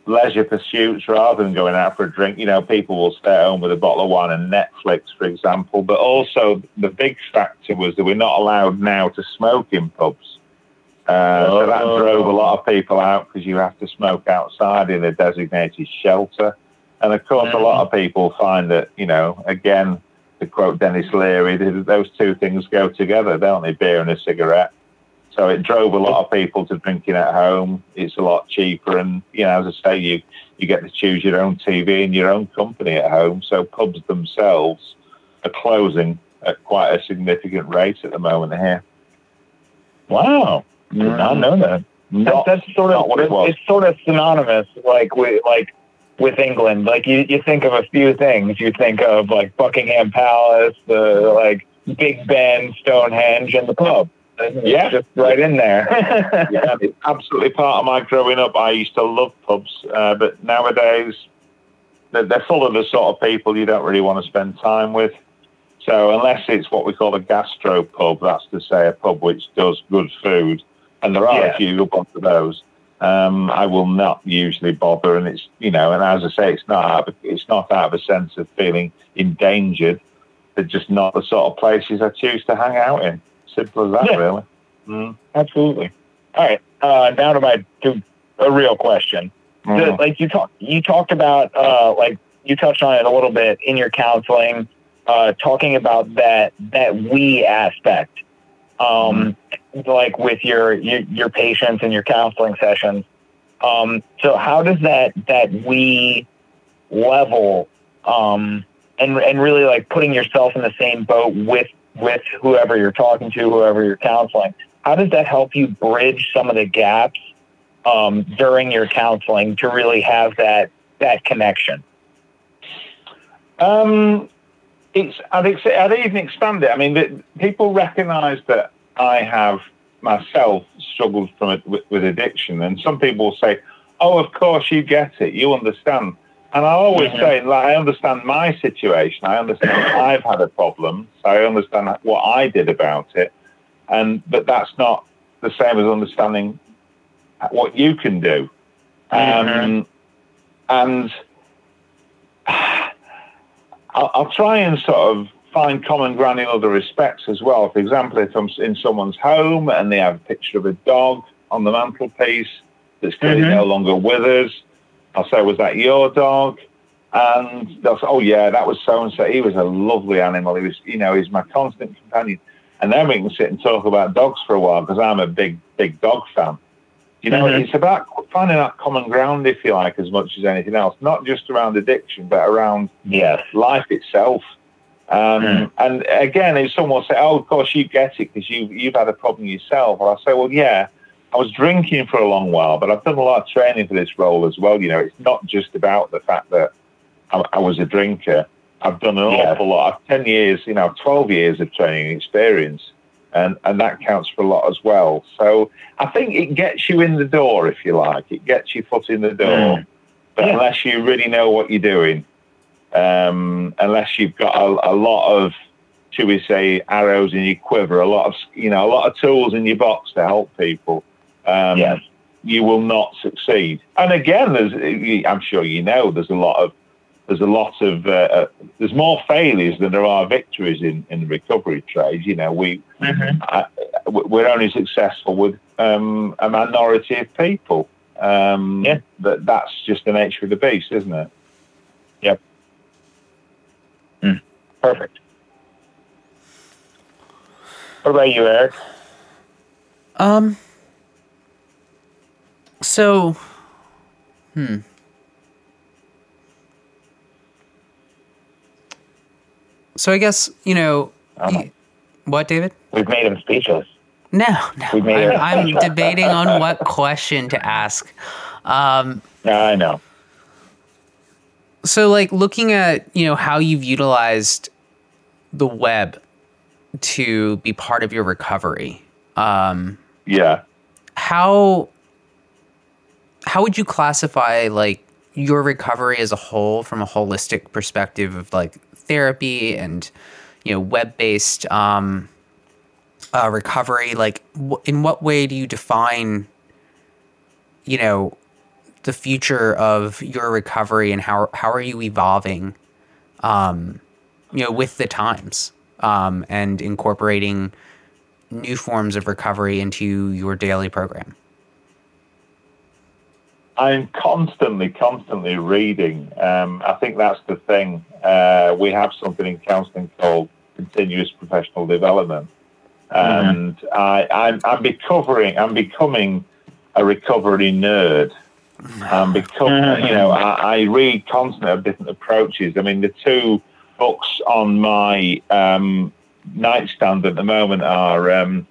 leisure pursuits rather than going out for a drink. You know, people will stay at home with a bottle of wine and Netflix, for example. But also, the big factor was that we're not allowed now to smoke in pubs. Uh, So that Oh. drove a lot of people out because you have to smoke outside in a designated shelter. And of course, a lot of people find that, you know, again, to quote Denis Leary, those two things go together, don't they? Beer and a cigarette. So it drove a lot of people to drinking at home. It's a lot cheaper, and you know, as I say, you you get to choose your own TV and your own company at home. So pubs themselves are closing at quite a significant rate at the moment here. Wow. I Did not know that. Not- that's, that's sort of it. It's sort of synonymous, like with like with England. Like you, you think of a few things. You think of like Buckingham Palace, the like Big Ben, Stonehenge, and the pub. Yeah. just right in there. yeah, it's absolutely part of my growing up. I used to love pubs, uh, but nowadays they're, they're full of the sort of people you don't really want to spend time with. So unless it's what we call a gastro pub, that's to say a pub which does good food, and there are Yeah. a few good ones of those. Um, I will not usually bother, and it's you know, and as I say, it's not out of, it's not out of a sense of feeling endangered. They're just not the sort of places I choose to hang out in. Simple as that, Yeah. really. Mm. Absolutely. All right. Uh, now to my to a real question. The- Mm. like you talked you talked about uh, like you touched on it a little bit in your counseling uh, talking about that that we aspect um, like with your, your your patients and your counseling sessions um, so how does that that we level um, and and really like putting yourself in the same boat with with whoever you're talking to, whoever you're counseling. How does that help you bridge some of the gaps um, during your counseling to really have that that connection? Um, it's I'd, ex- I'd even expand it. I mean, the, people recognise that I have myself struggled from it with, with, addiction, and some people say, "Oh, of course you get it, you understand." And I always mm-hmm. say, like, I understand my situation. I understand I've had a problem, so I understand what I did about it, and but that's not the same as understanding what you can do. Mm-hmm. Um, and I'll, I'll, try and sort of find common ground in other respects as well. For example, if I'm in someone's home and they have a picture of a dog on the mantelpiece that's clearly mm-hmm. no longer with us, I'll say, "Was that your dog?" And they'll say, "Oh yeah, that was so and so. He was a lovely animal. He was, you know, he's my constant companion." And then we can sit and talk about dogs for a while because I'm a big, big dog fan. You know, mm-hmm. it's about finding that common ground, if you like, as much as anything else. Not just around addiction, but around yes. life itself. Um, mm. And again, if someone will say, "Oh, of course you get it because you you've had a problem yourself," well, I say, "Well, yeah, I was drinking for a long while, but I've done a lot of training for this role as well. You know, it's not just about the fact that I, I was a drinker. I've done an yeah. awful lot. Ten years, you know, twelve years of training experience." and and that counts for a lot as well. So I think it gets you in the door, if you like. It gets your foot in the door. Mm. But yeah. unless you really know what you're doing, um, unless you've got a, a, lot of, should we say, arrows in your quiver, a lot of you know, a lot of tools in your box to help people. Um, yes. You will not succeed. And again, there's, I'm sure you know, there's a lot of there's a lot of uh, uh, there's more failures than there are victories in, in the recovery trade. You know, we mm-hmm. uh, we're only successful with um, a minority of people. Um, yeah, that that's just the nature of the beast, isn't it? Yep. Mm. Perfect. What about you, Eric? Um. So, hmm. So I guess you know what, David? We've made him speechless. No, no. We've made I'm, I'm debating on what question to ask. Um, yeah, I know. So, like, looking at you know how you've utilized the web to be part of your recovery. Um, yeah. How how would you classify like your recovery as a whole from a holistic perspective of like therapy and you know web based um, uh, recovery? Like w- in what way do you define you know the future of your recovery and how how are you evolving um, you know with the times um, and incorporating new forms of recovery into your daily program I'm constantly, constantly reading. Um, I think that's the thing. Uh, we have something in counselling called continuous professional development, and mm-hmm. I, I'm, I'm becoming, I'm becoming a recovery nerd. I'm becoming, mm-hmm. you know, I, I, read constantly of different approaches. I mean, the two books on my um, nightstand at the moment are um,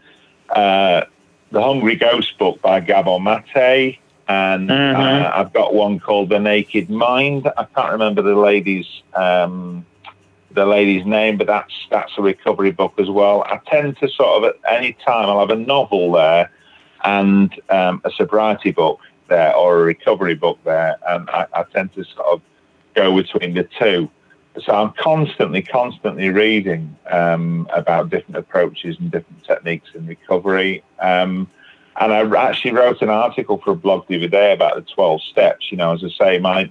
uh, the Hungry Ghost book by Gabor Mate and mm-hmm. uh, I've got one called The Naked Mind. I can't remember the lady's um, the lady's name, but that's that's a recovery book as well. I tend to sort of at any time I'll have a novel there and um, a sobriety book there or a recovery book there, and I, I tend to sort of go between the two. So I'm constantly, constantly reading um, about different approaches and different techniques in recovery. Um, and I actually wrote an article for a blog the other day about the 12 steps. You know, as I say, my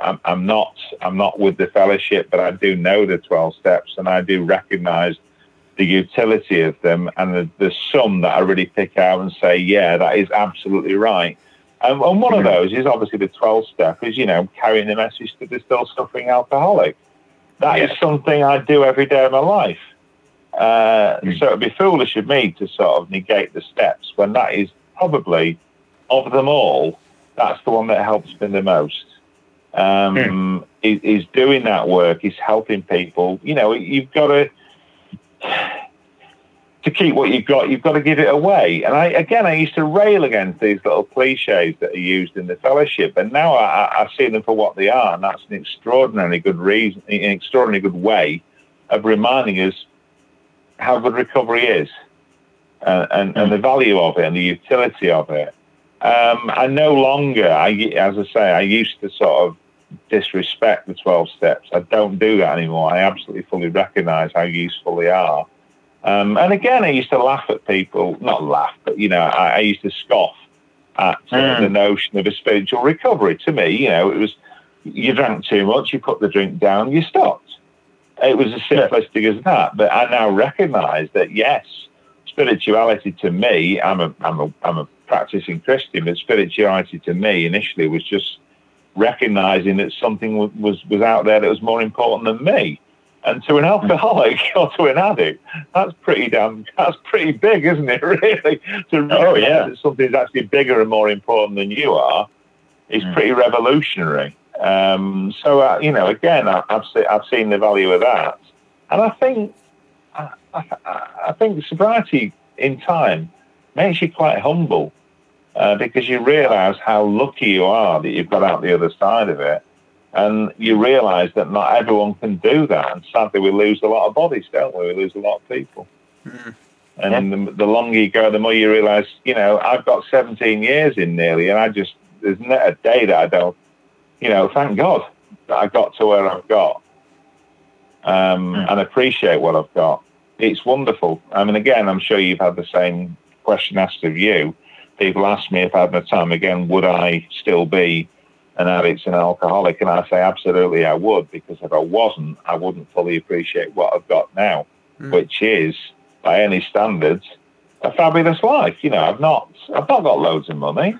I'm, I'm not I'm not with the fellowship, but I do know the 12 steps, and I do recognise the utility of them. And the, there's some that I really pick out and say, yeah, that is absolutely right. And, and one of those is obviously the 12 step is you know carrying the message to the still suffering alcoholic. That is something I do every day of my life. Uh, mm. So it'd be foolish of me to sort of negate the steps when that is probably, of them all, that's the one that helps me the most. um, hmm. is, is, doing that work, is helping people. You know, you've got to to keep what you've got, you've got to give it away. And I, again, I used to rail against these little cliches that are used in the fellowship, and now I, I see them for what they are, and that's an extraordinarily good reason, an extraordinarily good way of reminding us how good recovery is, uh, and, and the value of it, and the utility of it. Um, I no longer, I, as I say, I used to sort of disrespect the 12 steps. I don't do that anymore. I absolutely fully recognize how useful they are. Um, and again, I used to laugh at people, not laugh, but, you know, I, I used to scoff at mm. the notion of a spiritual recovery. To me, you know, it was you drank too much, you put the drink down, you stopped. It was as simplistic as that. But I now recognize that, yes, spirituality to me, I'm a, I'm a, I'm a practicing Christian, but spirituality to me initially was just recognizing that something was, was out there that was more important than me. And to an alcoholic or to an addict, that's pretty damn, that's pretty big, isn't it? Really, to oh, yeah. that something's actually bigger and more important than you are is mm. pretty revolutionary. Um, so uh, you know, again, I, have se- I've seen the value of that, and I think I, I, I think sobriety in time makes you quite humble uh, because you realise how lucky you are that you've got out the other side of it and you realise that not everyone can do that. And sadly, we lose a lot of bodies, don't we? We lose a lot of people. Mm. And yeah. the, the, longer you go, the more you realise, you know, I've got 17 years in nearly, and I just, there's not a day that I don't, you know, thank God that I got to where I've got um, mm. and appreciate what I've got. It's wonderful. I mean, again, I'm sure you've had the same question asked of you. People ask me if I had the time again, would I still be an addict and an alcoholic? And I say, absolutely, I would, because if I wasn't, I wouldn't fully appreciate what I've got now, mm. which is, by any standards, a fabulous life. You know, I've not, I've not got loads of money.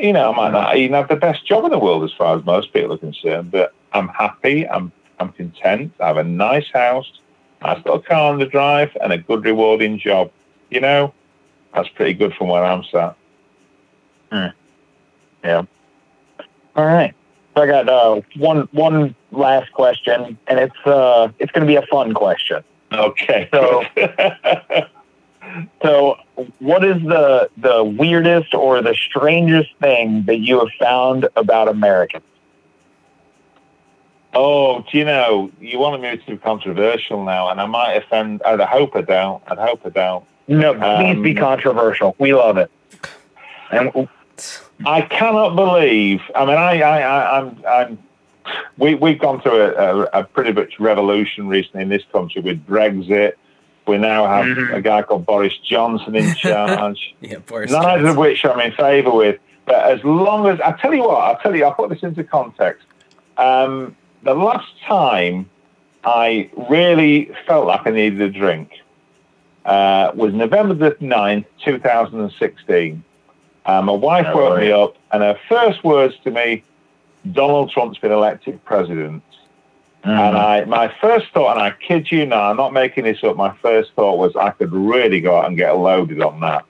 You know, I might not even have the best job in the world as far as most people are concerned, but I'm happy. I'm, I'm content. I have a nice house, nice little car on the drive, and a good, rewarding job. You know, that's pretty good from where I'm sat. Mm. Yeah. All right. So I got uh, one one last question, and it's uh, it's going to be a fun question. Okay. So, so what is the the weirdest or the strangest thing that you have found about Americans? Oh, do you know? You want to move to controversial now, and I might offend. I'd hope I don't. I'd hope I don't. No, please um, be controversial. We love it. And I cannot believe. I mean, I, I, I I'm, I'm. We we've gone through a, a, a, pretty much revolution recently in this country with Brexit. We now have mm-hmm. a guy called Boris Johnson in charge. yeah, Boris. Neither Johnson. of which I'm in favour with. But as long as I tell you what, I'll tell you, I'll put this into context. Um, the last time I really felt like I needed a drink uh, was November the 9th, 2016. Uh, my wife oh, woke me up, and her first words to me, Donald Trump's been elected president. Mm-hmm. And I, my first thought, and I kid you not, I'm not making this up. My first thought was I could really go out and get loaded on that.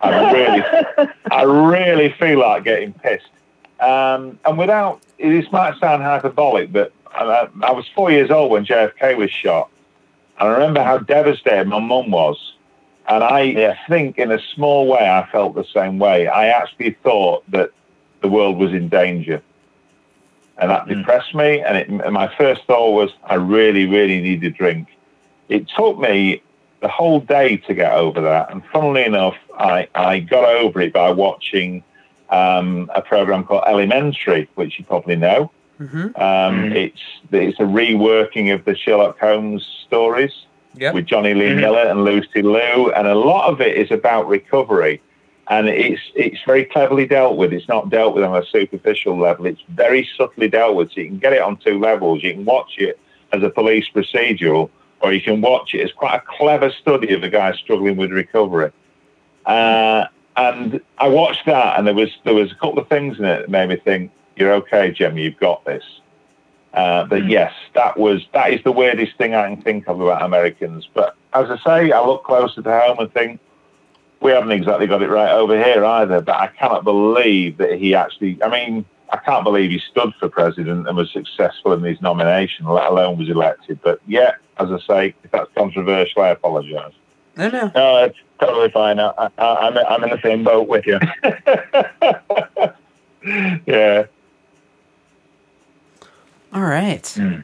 I really, I really feel like getting pissed. Um, and without, this might sound hyperbolic, but I, I was four years old when JFK was shot. And I remember how devastated my mum was and I yeah. think in a small way, I felt the same way. I actually thought that the world was in danger. And that mm. depressed me. And, it, and my first thought was, I really, really need a drink. It took me the whole day to get over that. And funnily enough, I, I got over it by watching um, a program called Elementary, which you probably know. Mm-hmm. Um, mm-hmm. It's it's a reworking of the Sherlock Holmes stories yep. with Jonny Lee mm-hmm. Miller and Lucy Liu, and a lot of it is about recovery. And it's it's very cleverly dealt with. It's not dealt with on a superficial level. It's very subtly dealt with. So you can get it on two levels. You can watch it as a police procedural, or you can watch it as quite a clever study of a guy struggling with recovery. Uh, and I watched that, and there was there was a couple of things in it that made me think, "You're okay, Jim. You've got this." Uh, but mm. yes, that was that is the weirdest thing I can think of about Americans. But as I say, I look closer to home and think we haven't exactly got it right over here either. But I cannot believe that he actually. I mean, I can't believe he stood for president and was successful in his nomination, let alone was elected. But yeah, as I say, if that's controversial, I apologise. No, no. No, that's totally fine. I, I, I'm I'm in the same boat with you. Yeah. All right. Hmm.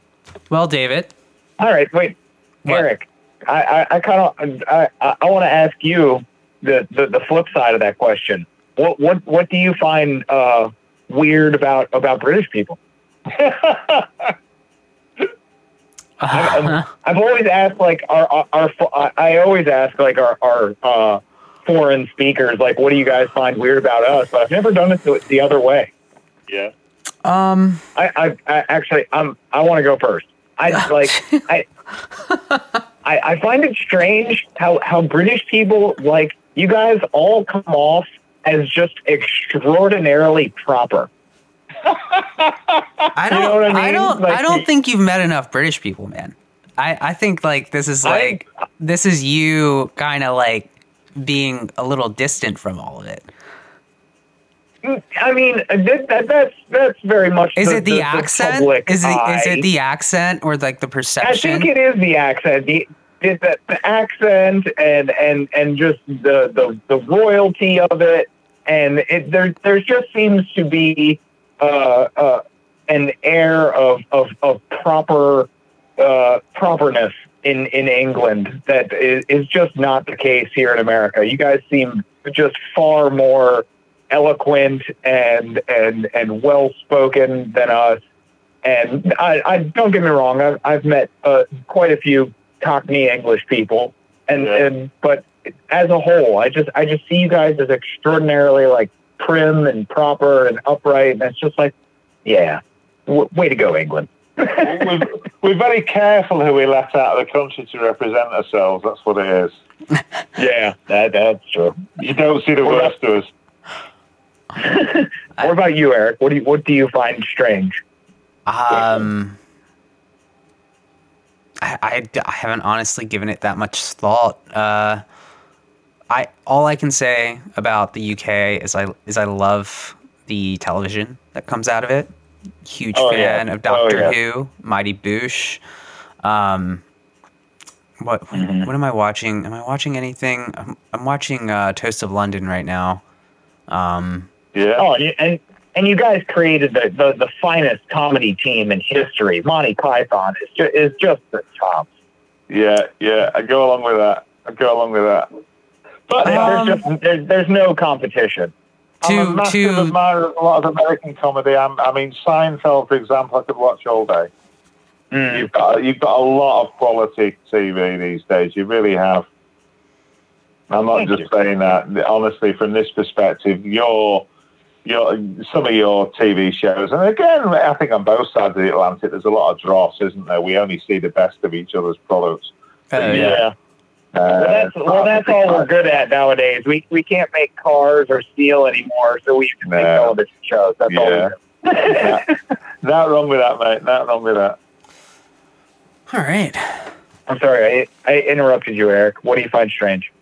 Well, David. All right, wait, What? Eric. I I, I kind of I I, I want to ask you the, the the flip side of that question. What what what do you find uh, weird about about British people? I've, I've always asked like our, our, our I- I always ask like our our uh, foreign speakers like what do you guys find weird about us? But I've never done it the, the other way. Yeah. um. I, I, I actually I'm I want to go first. I like I, I I find it strange how how British people like you guys all come off as just extraordinarily proper. I don't. know what I I, don't. Like, I don't think you've met enough British people, man. I, I think like this is I- like this is you kind of like being a little distant from all of it. I mean that, that that's that's very much Is the, it the, accent? public is it is it the accent or like the perception? I think it is the accent. The, the, the, the accent and and and just the the, the royalty of it, and it, there there just seems to be uh, uh, an air of of, of proper uh, properness in in England that is, is just not the case here in America. You guys seem just far more eloquent and and and well spoken than us. And I, I don't get me wrong, I've, I've met uh, quite a few Cockney English people, and, Yeah. and but as a whole, I just I just see you guys as extraordinarily like prim and proper and upright, and it's just like, yeah, w- way to go, England. we're, we're very careful who we let out of the country to represent ourselves. That's what it is. Yeah, that that's true. You don't see the What worst of us. What about you, Eric? What do you what do you find strange? Um, I, I, I haven't honestly given it that much thought. Uh, I all I can say about the UK is I is I love the television that comes out of it. Huge Oh, yeah. fan of Oh, Doctor yeah. Who, Mighty Boosh. Um, what Mm-hmm. what am I watching? Am I watching anything? I'm, I'm watching uh, Toast of London right now. Um, Yeah. Oh, and you- and and you guys created the, the, the finest comedy team in history. Monty Python is just is just the top. Yeah, yeah. I go along with that. I go along with that. But Um, there's just there's, there's no competition. I'm a to massive to admirer of a lot of American comedy. I'm, I mean, Seinfeld, for example, I could watch all day. Mm. You've got you've got a lot of quality TV these days. You really have. I'm not Thank just you. saying that. Honestly, from this perspective, your your some of your TV shows, and again, I think on both sides of the Atlantic, there's a lot of dross, isn't there? We only see the best of each other's products. uh, yeah. Uh, Well, that's well, that's all we're good at nowadays. We we can't make cars or steel anymore, so we can make No. television shows. That's all. Yeah. We do. Not wrong with that, mate. Not wrong with that. all right. I'm sorry, I, I interrupted you, Eric. What do you find strange?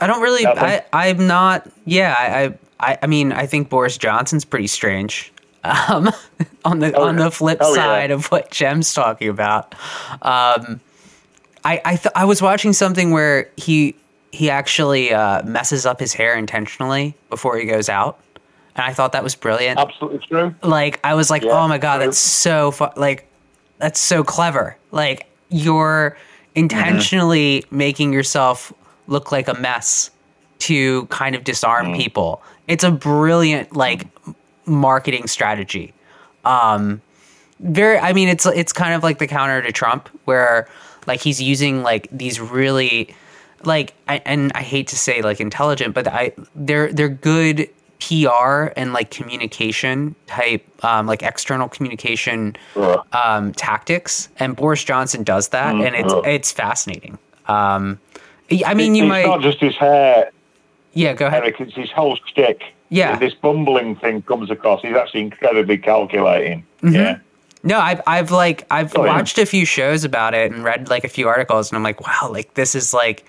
I don't really. Nothing? I I'm not. Yeah, I, I I I mean I think Boris Johnson's pretty strange. Um, on the Oh, on the flip oh, yeah. side of what Jem's talking about, um, I I th- I was watching something where he he actually uh, messes up his hair intentionally before he goes out, and I thought that was brilliant. Absolutely true. like I was like, Yeah, oh my god, true. that's so fu- like that's so clever. Like you're intentionally making yourself look like a mess to kind of disarm people. It's a brilliant like marketing strategy. Um very I mean it's it's kind of like the counter to Trump where like he's using like these really like I, and I hate to say like intelligent but I they're they're good PR and like communication type um like external communication um tactics and Boris Johnson does that and it's Mhm. it's fascinating. Um I mean you it's might not just his hair, yeah go ahead. It's his whole shtick. Yeah. This bumbling thing comes across. He's actually incredibly calculating. Mm-hmm. Yeah. No, I've I've like I've Oh, yeah. watched a few shows about it and read like a few articles, and I'm like, wow, like this is like,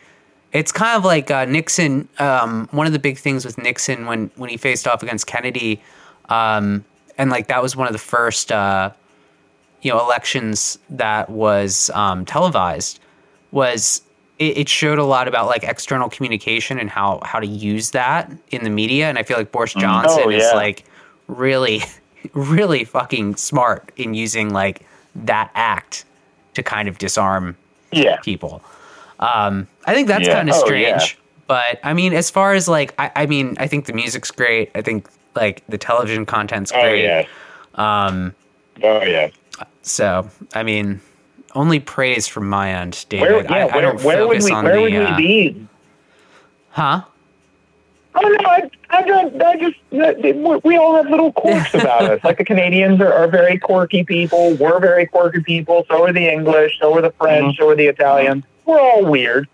it's kind of like uh, Nixon. Um, one of the big things with Nixon when when he faced off against Kennedy, um, and like that was one of the first uh, you know elections that was um, televised. Was it, it showed a lot about like external communication and how how to use that in the media, and I feel like Boris Johnson Oh, is like really, really fucking smart in using like that act to kind of disarm Yeah. people. Um, I think that's Yeah. kind of Oh, strange. yeah. But I mean, as far as like, I, I mean, I think the music's great. I think like the television content's Oh great. yeah. Um, Oh yeah. so I mean, only praise from my end, Where, David. yeah, I, I don't where would focus we on where the. would we uh, be? Huh? Oh no, I, I, don't- I just we- all have little quirks about us. Like the Canadians are, are very quirky people. We're very quirky people. So are the English. So are the French. So are the Italians. We're all weird,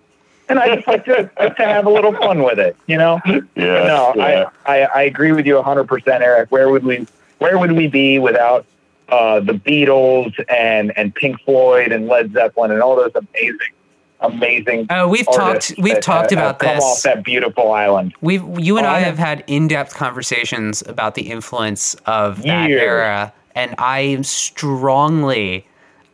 and I just like to like to have a little fun with it. You know? Yeah, no, yeah. I, I I agree with you hundred percent, Eric. Where would we Where would we be without uh, the Beatles and and Pink Floyd and Led Zeppelin and all those amazing, amazing. Oh, we've talked. We've that, talked uh, about come off that beautiful island. We've you and Oh, I have had in-depth conversations about the influence of that Years. era, and I am strongly,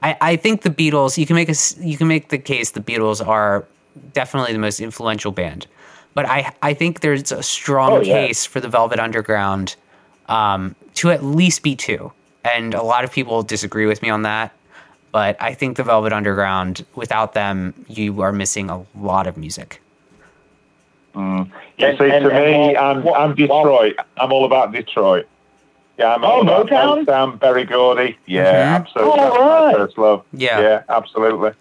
I, I think the Beatles. You can make a you can make the case the Beatles are definitely the most influential band, but I I think there's a strong Oh, yeah. case for the Velvet Underground um, to at least be two, and a lot of people disagree with me on that. But I think the Velvet Underground, without them, you are missing a lot of music. You And- see, and- to and me, while- I'm, while- I'm Detroit. I'm all about Detroit. Yeah, I'm all Oh, about Motown? Motown, Berry Gordy. Yeah, Mhm. absolutely. All That's my right. first love. Yeah. yeah, absolutely.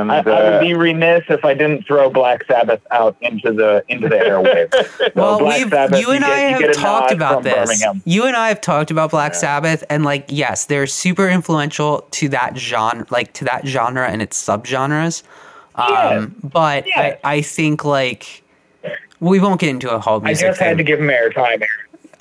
And I, I uh, would be remiss if I didn't throw Black Sabbath out into the into the airwaves. Well, Black we've, Sabbath, you and get- I get have talked about this. Birmingham. You and I have talked about Black Yeah. Sabbath, and like, yes, they're super influential to that genre, like to that genre and its subgenres. Um, but Yes. I, I think like we won't get into a whole I music just had to give him airtime. Aaron.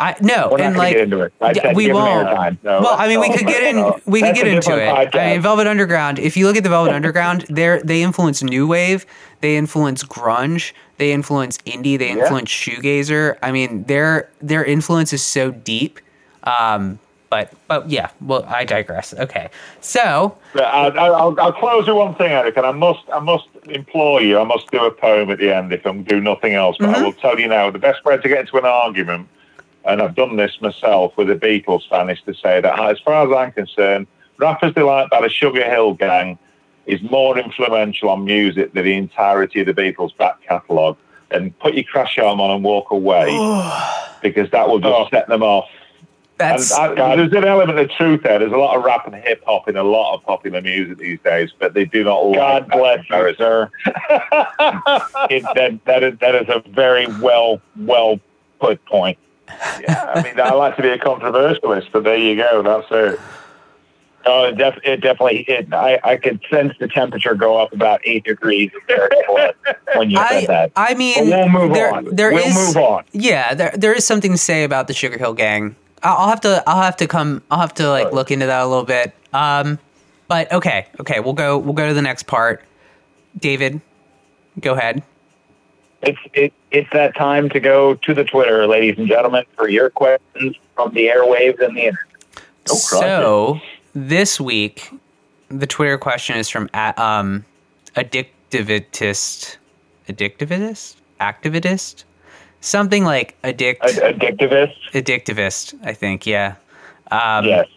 I no, We're and like get into it. I yeah, to we won't. airtime. no, well, I mean, we could get in. We could get into it. different I mean. Velvet Underground. If you look at the Velvet Underground, they they influence new wave. They influence grunge. They influence indie. They Yeah. influence shoegazer. I mean, their their influence is so deep. Um, but but yeah. Well, I digress. Okay, so But I, I, I'll, I'll close with one thing, Eric, and I must, I must implore you. I must do a poem at the end if I'm do nothing else. But I will tell you now, the best way to get into an argument, and I've done this myself with a Beatles fan, is to say that as far as I'm concerned, Rappers Delight by the Sugar Hill Gang is more influential on music than the entirety of the Beatles' back catalogue. And put your crash arm on and walk away oh. because that will just Oh. set them off. that's And uh, I, there's an element of truth there. There's a lot of rap and hip hop in a lot of popular music these days, but they do not like God that bless you, sir. it, that that is that is a very well well put point. Yeah, I mean, I like to be a controversialist, but there you go. That's it. Oh, it, def- it definitely. It, I I could sense the temperature go up about eight degrees when you said I that. I But mean we'll move there, on. there we'll is- move on. Yeah, there there is something to say about the Sugar Hill Gang. I'll I'll have to I'll have to come I'll have to like Right. look into that a little bit. Um, but okay, okay, we'll go we'll go to the next part. David, go ahead. It's it, it's that time to go to the Twitter, ladies and gentlemen, for your questions from the airwaves and the internet. Oh, so this week, the Twitter question is from a- um, addictivist, addictivist, activist, something like addict, Ad- Addictivist, addictivist. I think, yeah. Um, yes.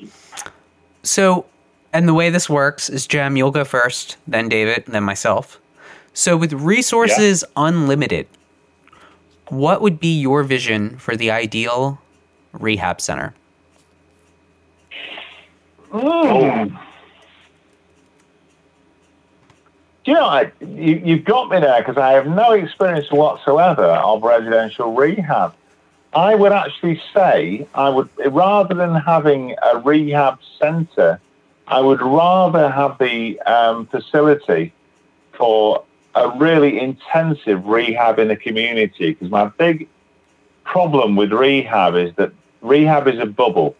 So, and the way this works is Jem, you'll go first, then David, then myself. So, with resources unlimited, what would be your vision for the ideal rehab center? Mm. Do you know, I, you, you've got me there because I have no experience whatsoever of residential rehab. I would actually say I would rather than having a rehab centre, I would rather have the um, facility for a really intensive rehab in the community. Because my big problem with rehab is that rehab is a bubble.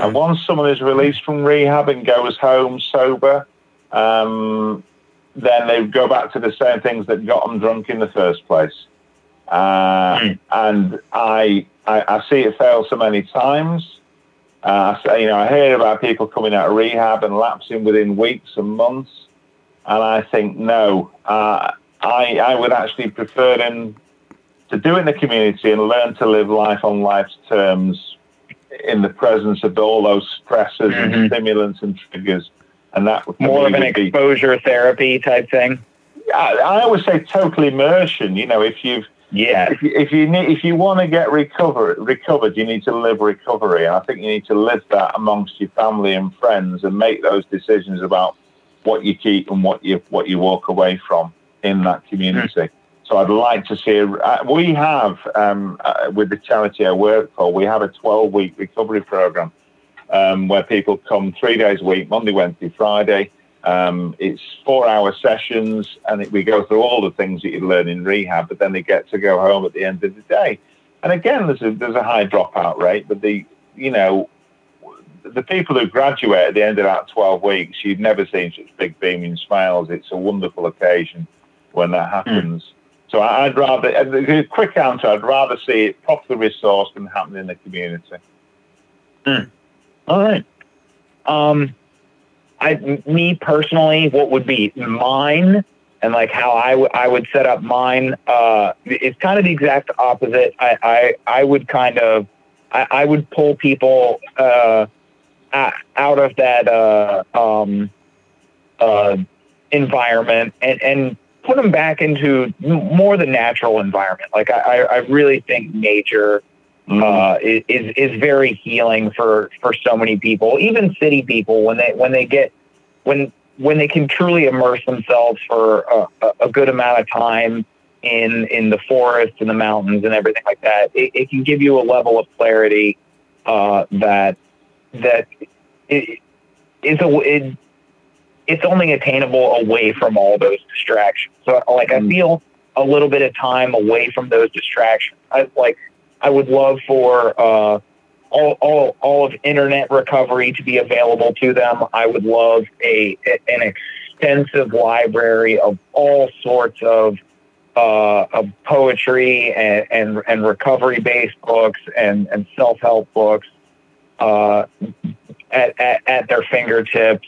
And once someone is released from rehab and goes home sober, um, then they go back to the same things that got them drunk in the first place. Uh, And I, I, I see it fail so many times. Uh, so, you know, I hear about people coming out of rehab and lapsing within weeks and months, and I think no. Uh, I I would actually prefer them to do it in the community and learn to live life on life's terms in the presence of all those stressors mm-hmm. and stimulants and triggers. And that would more of an exposure be, therapy type thing. I, I always say total immersion. You know, if you've yeah. If you, if you need, if you want to get recovered, recovered, you need to live recovery, and I think you need to live that amongst your family and friends, and make those decisions about what you keep and what you what you walk away from in that community. Mm. So I'd like to see. Uh, we have um, uh, with the charity I work for, we have a 12 week recovery program um, where people come three days a week, Monday, Wednesday, Friday um, it's four hour sessions, and it, we go through all the things that you learn in rehab, but then they get to go home at the end of the day. And again, there's a, there's a high dropout rate, but the, you know, the people who graduate at the end of that 12 weeks, you've never seen such big beaming smiles. It's a wonderful occasion when that happens. Mm. So I'd rather, a quick answer, I'd rather see it properly resourced and happen in the community. Mm. All right. Um, I, me personally, what would be mine and like how I, w- I would set up mine uh, is kind of the exact opposite. I, I, I would kind of, I, I would pull people uh, out of that uh, um, uh, environment and, and put them back into more the natural environment. Like I, I really think nature mm. uh, is is very healing for for so many people, even city people when they when they get when when they can truly immerse themselves for a, a good amount of time in in the forest and the mountains and everything like that, it, it can give you a level of clarity uh, that that it, it's a it, it's only attainable away from all those distractions. So, like, mm. I feel a little bit of time away from those distractions. I like I would love for uh, all, all, all of internet recovery to be available to them. I would love a, an extensive library of all sorts of, uh, of poetry and, and, and recovery based books and, and self help books uh, at, at, at, their fingertips.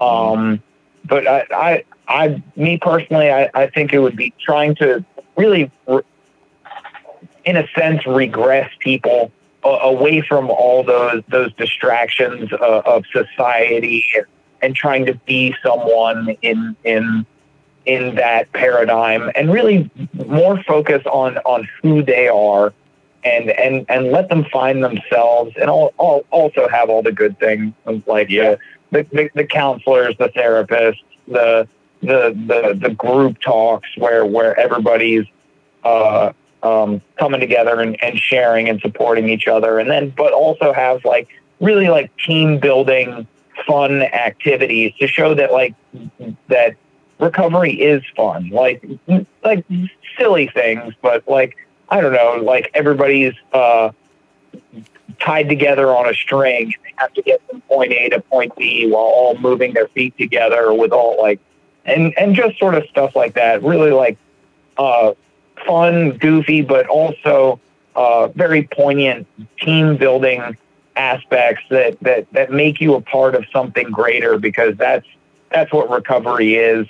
Um, but I, I, I, me personally, I, I think it would be trying to really, in a sense, regress people away from all those those distractions uh, of society and, and trying to be someone in in in that paradigm and really more focus on on who they are and and and let them find themselves and all, all also have all the good things like yeah. the, the the counselors the therapists the the the the group talks where where everybody's uh um, coming together and, and sharing and supporting each other. And then, but also have like really like team building fun activities to show that like that recovery is fun. Like, like silly things, but like, I don't know, like everybody's, uh, tied together on a string and they have to get from point A to point B while all moving their feet together with all like and and just sort of stuff like that. Really like uh fun, goofy, but also uh, very poignant team building aspects that, that, that make you a part of something greater because that's that's what recovery is.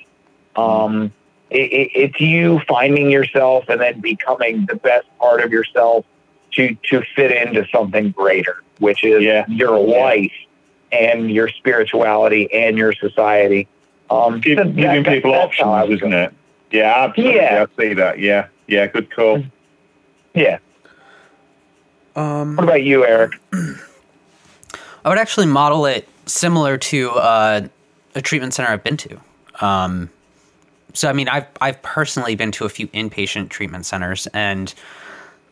Um, it's you finding yourself and then becoming the best part of yourself to to fit into something greater, which is yeah. your life and your spirituality and your society. Um, giving that, people options, isn't it? Yeah, absolutely. Yeah. I see that. Yeah. Yeah, good call. Yeah. Um, what about you, Eric? I would actually model it similar to uh, a treatment center I've been to. Um, so, I mean, I've I've personally been to a few inpatient treatment centers, and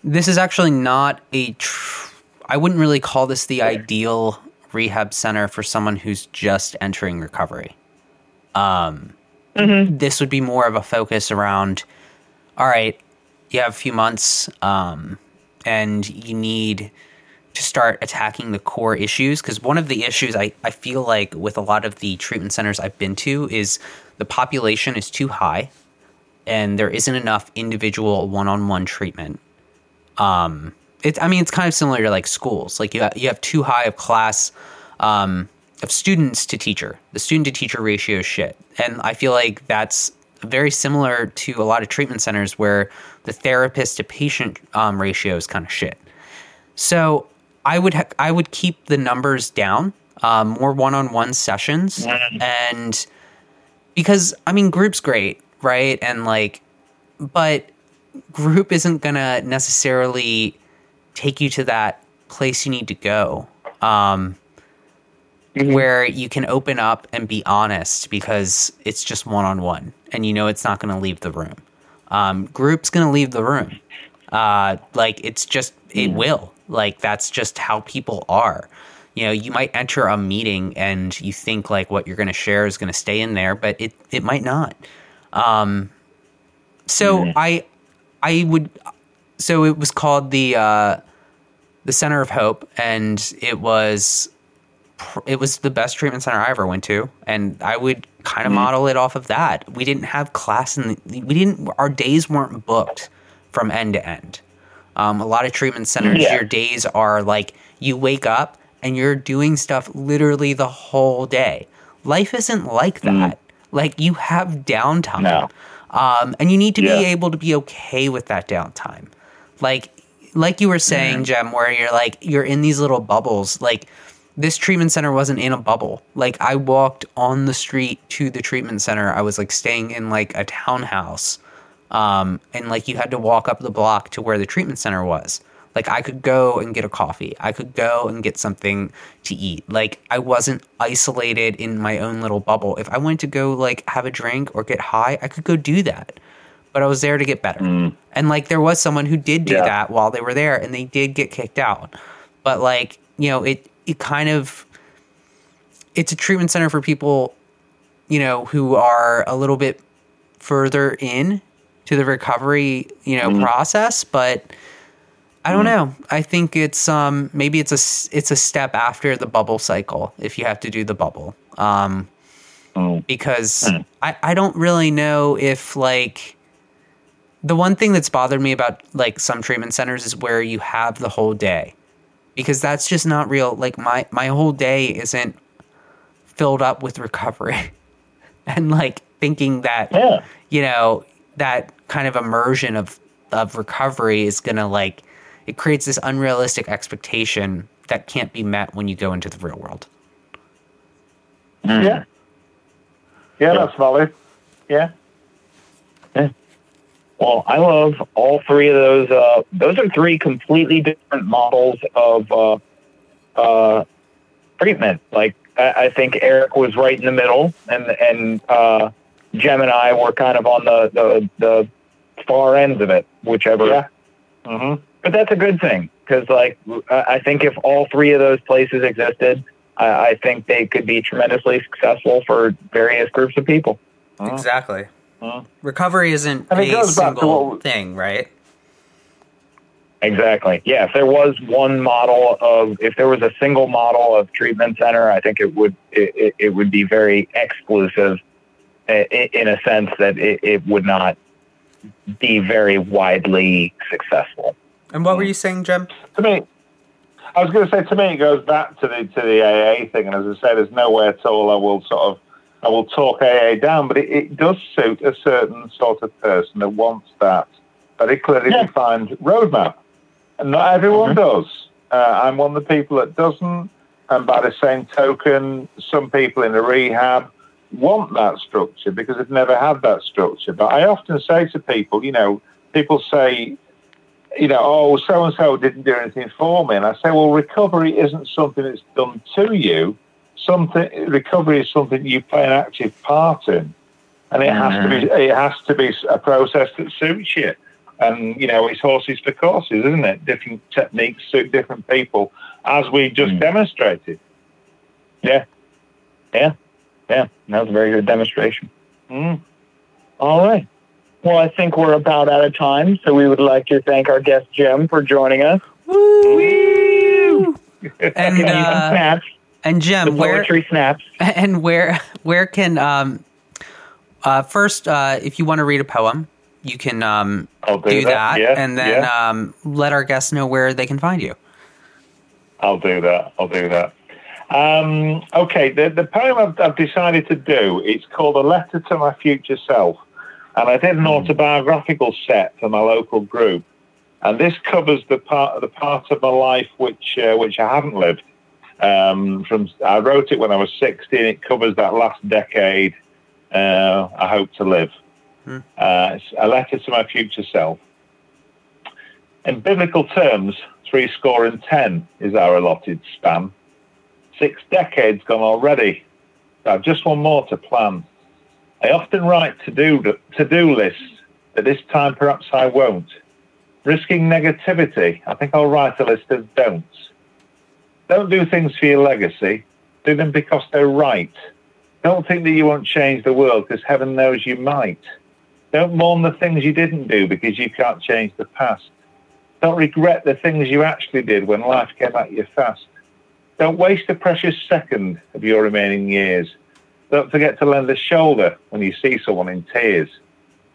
this is actually not a. Tr- I wouldn't really call this the ideal rehab center for someone who's just entering recovery. Um, mm-hmm. This would be more of a focus around. All right, you have a few months um, and you need to start attacking the core issues because one of the issues I, I feel like with a lot of the treatment centers I've been to is the population is too high and there isn't enough individual one-on-one treatment. Um, it, I mean, it's kind of similar to like schools. Like you, you have too high of class um, of students to teacher. The student to teacher ratio is shit, and I feel like that's very similar to a lot of treatment centers where the therapist to patient um, ratio is kind of shit. So I would ha- I would keep the numbers down, um, more one on one sessions, and because I mean, group's great, right? And like, but group isn't gonna necessarily take you to that place you need to go. Um, where you can open up and be honest because it's just one on one and you know it's not going to leave the room. Um, group's going to leave the room. Uh, like it's just, it will. Like that's just how people are. You know, you might enter a meeting and you think like what you're going to share is going to stay in there, but it, it might not. Um, so I, I would, so it was called the, uh, the Center of Hope and it was it was the best treatment center I ever went to, and I would kind of model it off of that. We didn't have class, and we didn't. Our days weren't booked from end to end. Um, a lot of treatment centers, Yeah. your days are like you wake up and you're doing stuff literally the whole day. Life isn't like that. Like you have downtime, No. um, and you need to Yeah. be able to be okay with that downtime. Like, like you were saying, Jem, where you're like you're in these little bubbles. Like this treatment center wasn't in a bubble. Like I walked on the street to the treatment center. I was like staying in like a townhouse. Um, and like you had to walk up the block to where the treatment center was. Like I could go and get a coffee. I could go and get something to eat. Like I wasn't isolated in my own little bubble. If I wanted to go like have a drink or get high, I could go do that. But I was there to get better. And like there was someone who did do Yeah. that while they were there and they did get kicked out. But like, you know, it it kind of it's a treatment center for people, you know, who are a little bit further in to the recovery, you know, process, but I don't know. I think it's um maybe it's a it's a step after the bubble cycle if you have to do the bubble. Um because I I don't really know if like the one thing that's bothered me about like some treatment centers is where you have the whole day because that's just not real like my my whole day isn't filled up with recovery and like thinking that Yeah. you know that kind of immersion of of recovery is gonna like it creates this unrealistic expectation that can't be met when you go into the real world Yeah. Yeah, that's valid. Yeah. Well, I love all three of those. Uh, those are three completely different models of uh, uh, treatment. Like I, I think Eric was right in the middle, and and Jem and I were kind of on the the, the far ends of it, whichever. Yeah. Mm-hmm. But that's a good thing because, like, I I think if all three of those places existed, I, I think they could be tremendously successful for various groups of people. exactly Mm. recovery isn't And it a goes back to single what thing right Exactly. Yeah. If there was one model of, if there was a single model of treatment center, I think it would it, it, it would be very exclusive, i- i- in a sense that it, it would not be very widely successful. and what were you saying jem To me, I was going to say to me, it goes back to the to the AA thing, and as I say, there's nowhere at all I will sort of I will talk AA down, but it, it does suit a certain sort of person that wants that very clearly Yeah. defined roadmap, and not everyone Mhm. does. Uh, I'm one of the people that doesn't, and by the same token, some people in the rehab want that structure because they've never had that structure. But I often say to people, you know, people say, you know, oh, so and so didn't do anything for me. And I say, well, recovery isn't something that's done to you. Something recovery is something you play an active part in, and it has to be it has to be a process that suits you. And you know, it's horses for courses, isn't it? Different techniques suit different people, as we just Mm. demonstrated. Yeah. Yeah. Yeah. That was a very good demonstration. Mm. All right. Well, I think we're about out of time, so we would like to thank our guest Jem for joining us. Woo! and Give you some uh, snaps, and the jem where poetry snaps. and where where can um uh first uh if you want to read a poem you can um, I'll do do that, that, yeah, and then yeah. um, let our guests know where they can find you. I'll do that. I'll do that. Um, okay, the, the poem I've, I've decided to do, it's called A Letter to My Future Self. And I did an autobiographical set for my local group. And this covers the part the part of my life which uh, which I haven't lived. Um, from I wrote it when I was 16. It covers that last decade uh, I hope to live. Hmm. Uh, it's a letter to my future self. In biblical terms, three score and ten is our allotted span. Six decades gone already. I've just one more to plan. I often write to do to do lists, but this time perhaps I won't. Risking negativity, I think I'll write a list of don'ts. Don't do things for your legacy. Do them because they're right. Don't think that you won't change the world because heaven knows you might. Don't mourn the things you didn't do because you can't change the past. Don't regret the things you actually did when life came at you fast. Don't waste a precious second of your remaining years. Don't forget to lend a shoulder when you see someone in tears.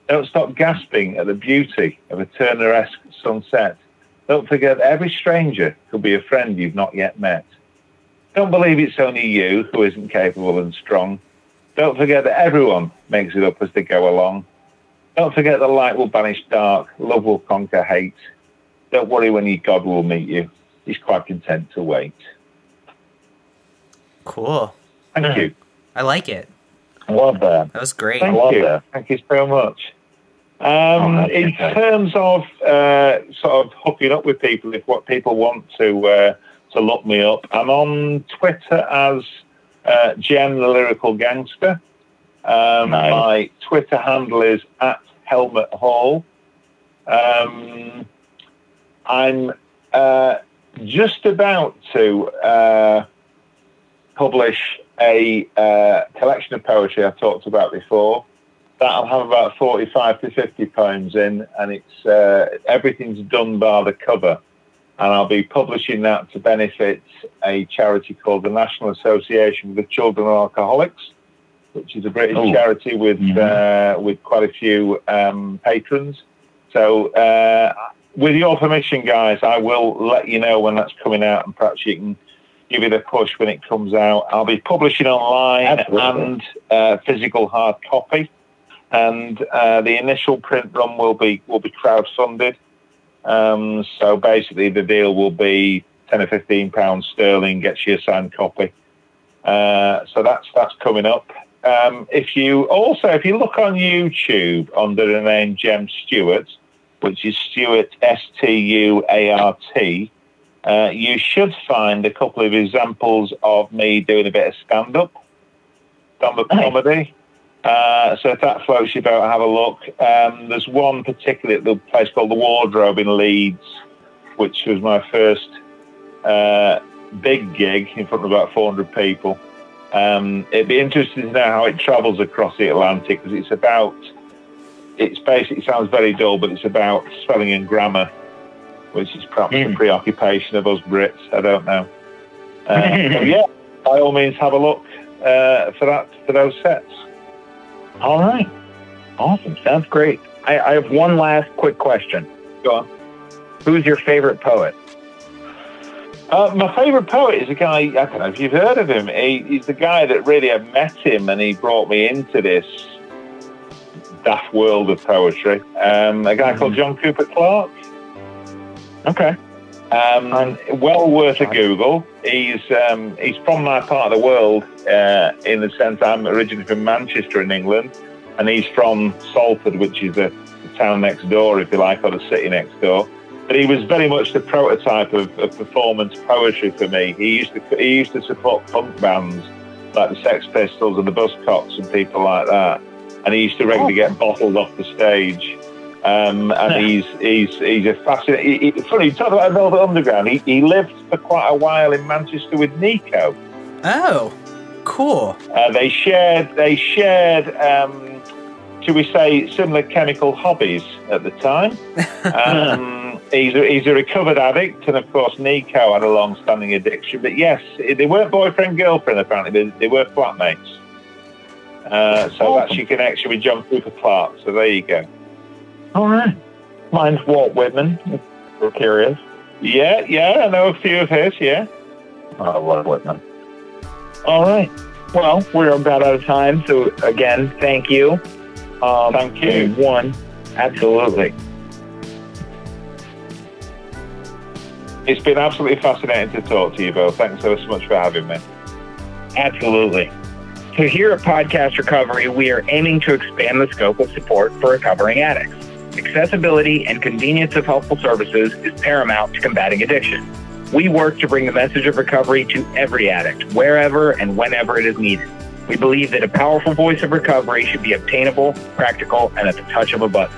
Don't stop gasping at the beauty of a Turner-esque sunset. Don't forget every stranger could be a friend you've not yet met. Don't believe it's only you who isn't capable and strong. Don't forget that everyone makes it up as they go along. Don't forget that light will banish dark, love will conquer hate. Don't worry when your God will meet you. He's quite content to wait. Cool. Thank you. I like it. Love that. That was great. Thank love you. that. Thank you so much. Um, Oh, in okay. terms of uh, sort of hooking up with people, if what people want to uh, to look me up, I'm on Twitter as uh, Jem the Lyrical Gangster. Um, Nice. My Twitter handle is at Helmet Hall. Um, I'm uh, just about to uh, publish a uh, collection of poetry I talked about before. That'll have about 45 to 50 poems in, and it's uh, everything's done by the cover. And I'll be publishing that to benefit a charity called the National Association the Children of Alcoholics, which is a British Oh. charity with Mhm. uh, with quite a few um, patrons. So, uh, with your permission, guys, I will let you know when that's coming out, and perhaps you can give it a push when it comes out. I'll be publishing online Absolutely. and uh, physical hard copy, and uh, the initial print run will be will be crowdfunded. Um, so basically, the deal will be ten or fifteen pounds sterling gets you a signed copy. Uh, so that's that's coming up. Um, if you also if you look on YouTube under the name Jem Stewart, which is Stewart S T U A R T, uh, you should find a couple of examples of me doing a bit of stand up, stand up comedy. Uh, so if that floats your boat, have a look. Um, there's one particularly at the place called the Wardrobe in Leeds, which was my first uh, big gig in front of about 400 people. Um, it'd be interesting to know how it travels across the Atlantic because it's about, it's basically, it sounds very dull, but it's about spelling and grammar, which is perhaps a Mm. preoccupation of us Brits. I don't know. Uh, so yeah, by all means, have a look uh, for that for those sets. All right. Awesome. Sounds great. I, I have one last quick question. Go on. Who's your favorite poet? Uh, my favourite poet is a guy, I don't know if you've heard of him. He, he's the guy that really I met him and he brought me into this daft world of poetry. Um, a guy called John Cooper Clarke. Okay. Um, well worth a Google. He's um, he's from my part of the world uh, in the sense I'm originally from Manchester in England, and he's from Salford, which is the, the town next door, if you like, or the city next door. But he was very much the prototype of, of performance poetry for me. He used to he used to support punk bands like the Sex Pistols and the Buzzcocks and people like that, and he used to regularly get bottled off the stage. Um, and he's he's he's a fascinating. He, he, funny, you talk about Velvet Underground. He, he lived for quite a while in Manchester with Nico. Oh, cool. Uh, they shared they shared, um, should we say, similar chemical hobbies at the time. Um, he's a, he's a recovered addict, and of course Nico had a long-standing addiction. But yes, they weren't boyfriend girlfriend. Apparently, they, they were flatmates. Uh, so that's your connection with John Cooper Clarke. So there you go. All right. Mine's Walt Whitman. We're curious. Yeah, yeah, I know a few of his. Yeah. I love Whitman. All right. Well, we're about out of time. So again, thank you. Um, Thank you. One, absolutely. It's been absolutely fascinating to talk to you both. Thanks so much for having me. Absolutely. So here at Podcast Recovery, we are aiming to expand the scope of support for recovering addicts. Accessibility and convenience of helpful services is paramount to combating addiction. We work to bring the message of recovery to every addict, wherever and whenever it is needed. We believe that a powerful voice of recovery should be obtainable, practical, and at the touch of a button.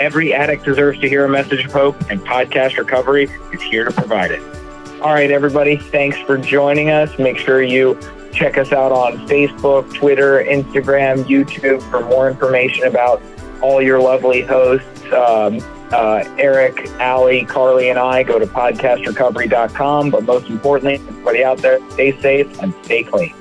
Every addict deserves to hear a message of hope, and Podcast Recovery is here to provide it. All right, everybody, thanks for joining us. Make sure you check us out on Facebook, Twitter, Instagram, YouTube for more information about all your lovely hosts. Um, uh, Eric, Allie, Carly, and I go to podcastrecovery.com. But most importantly, everybody out there, stay safe and stay clean.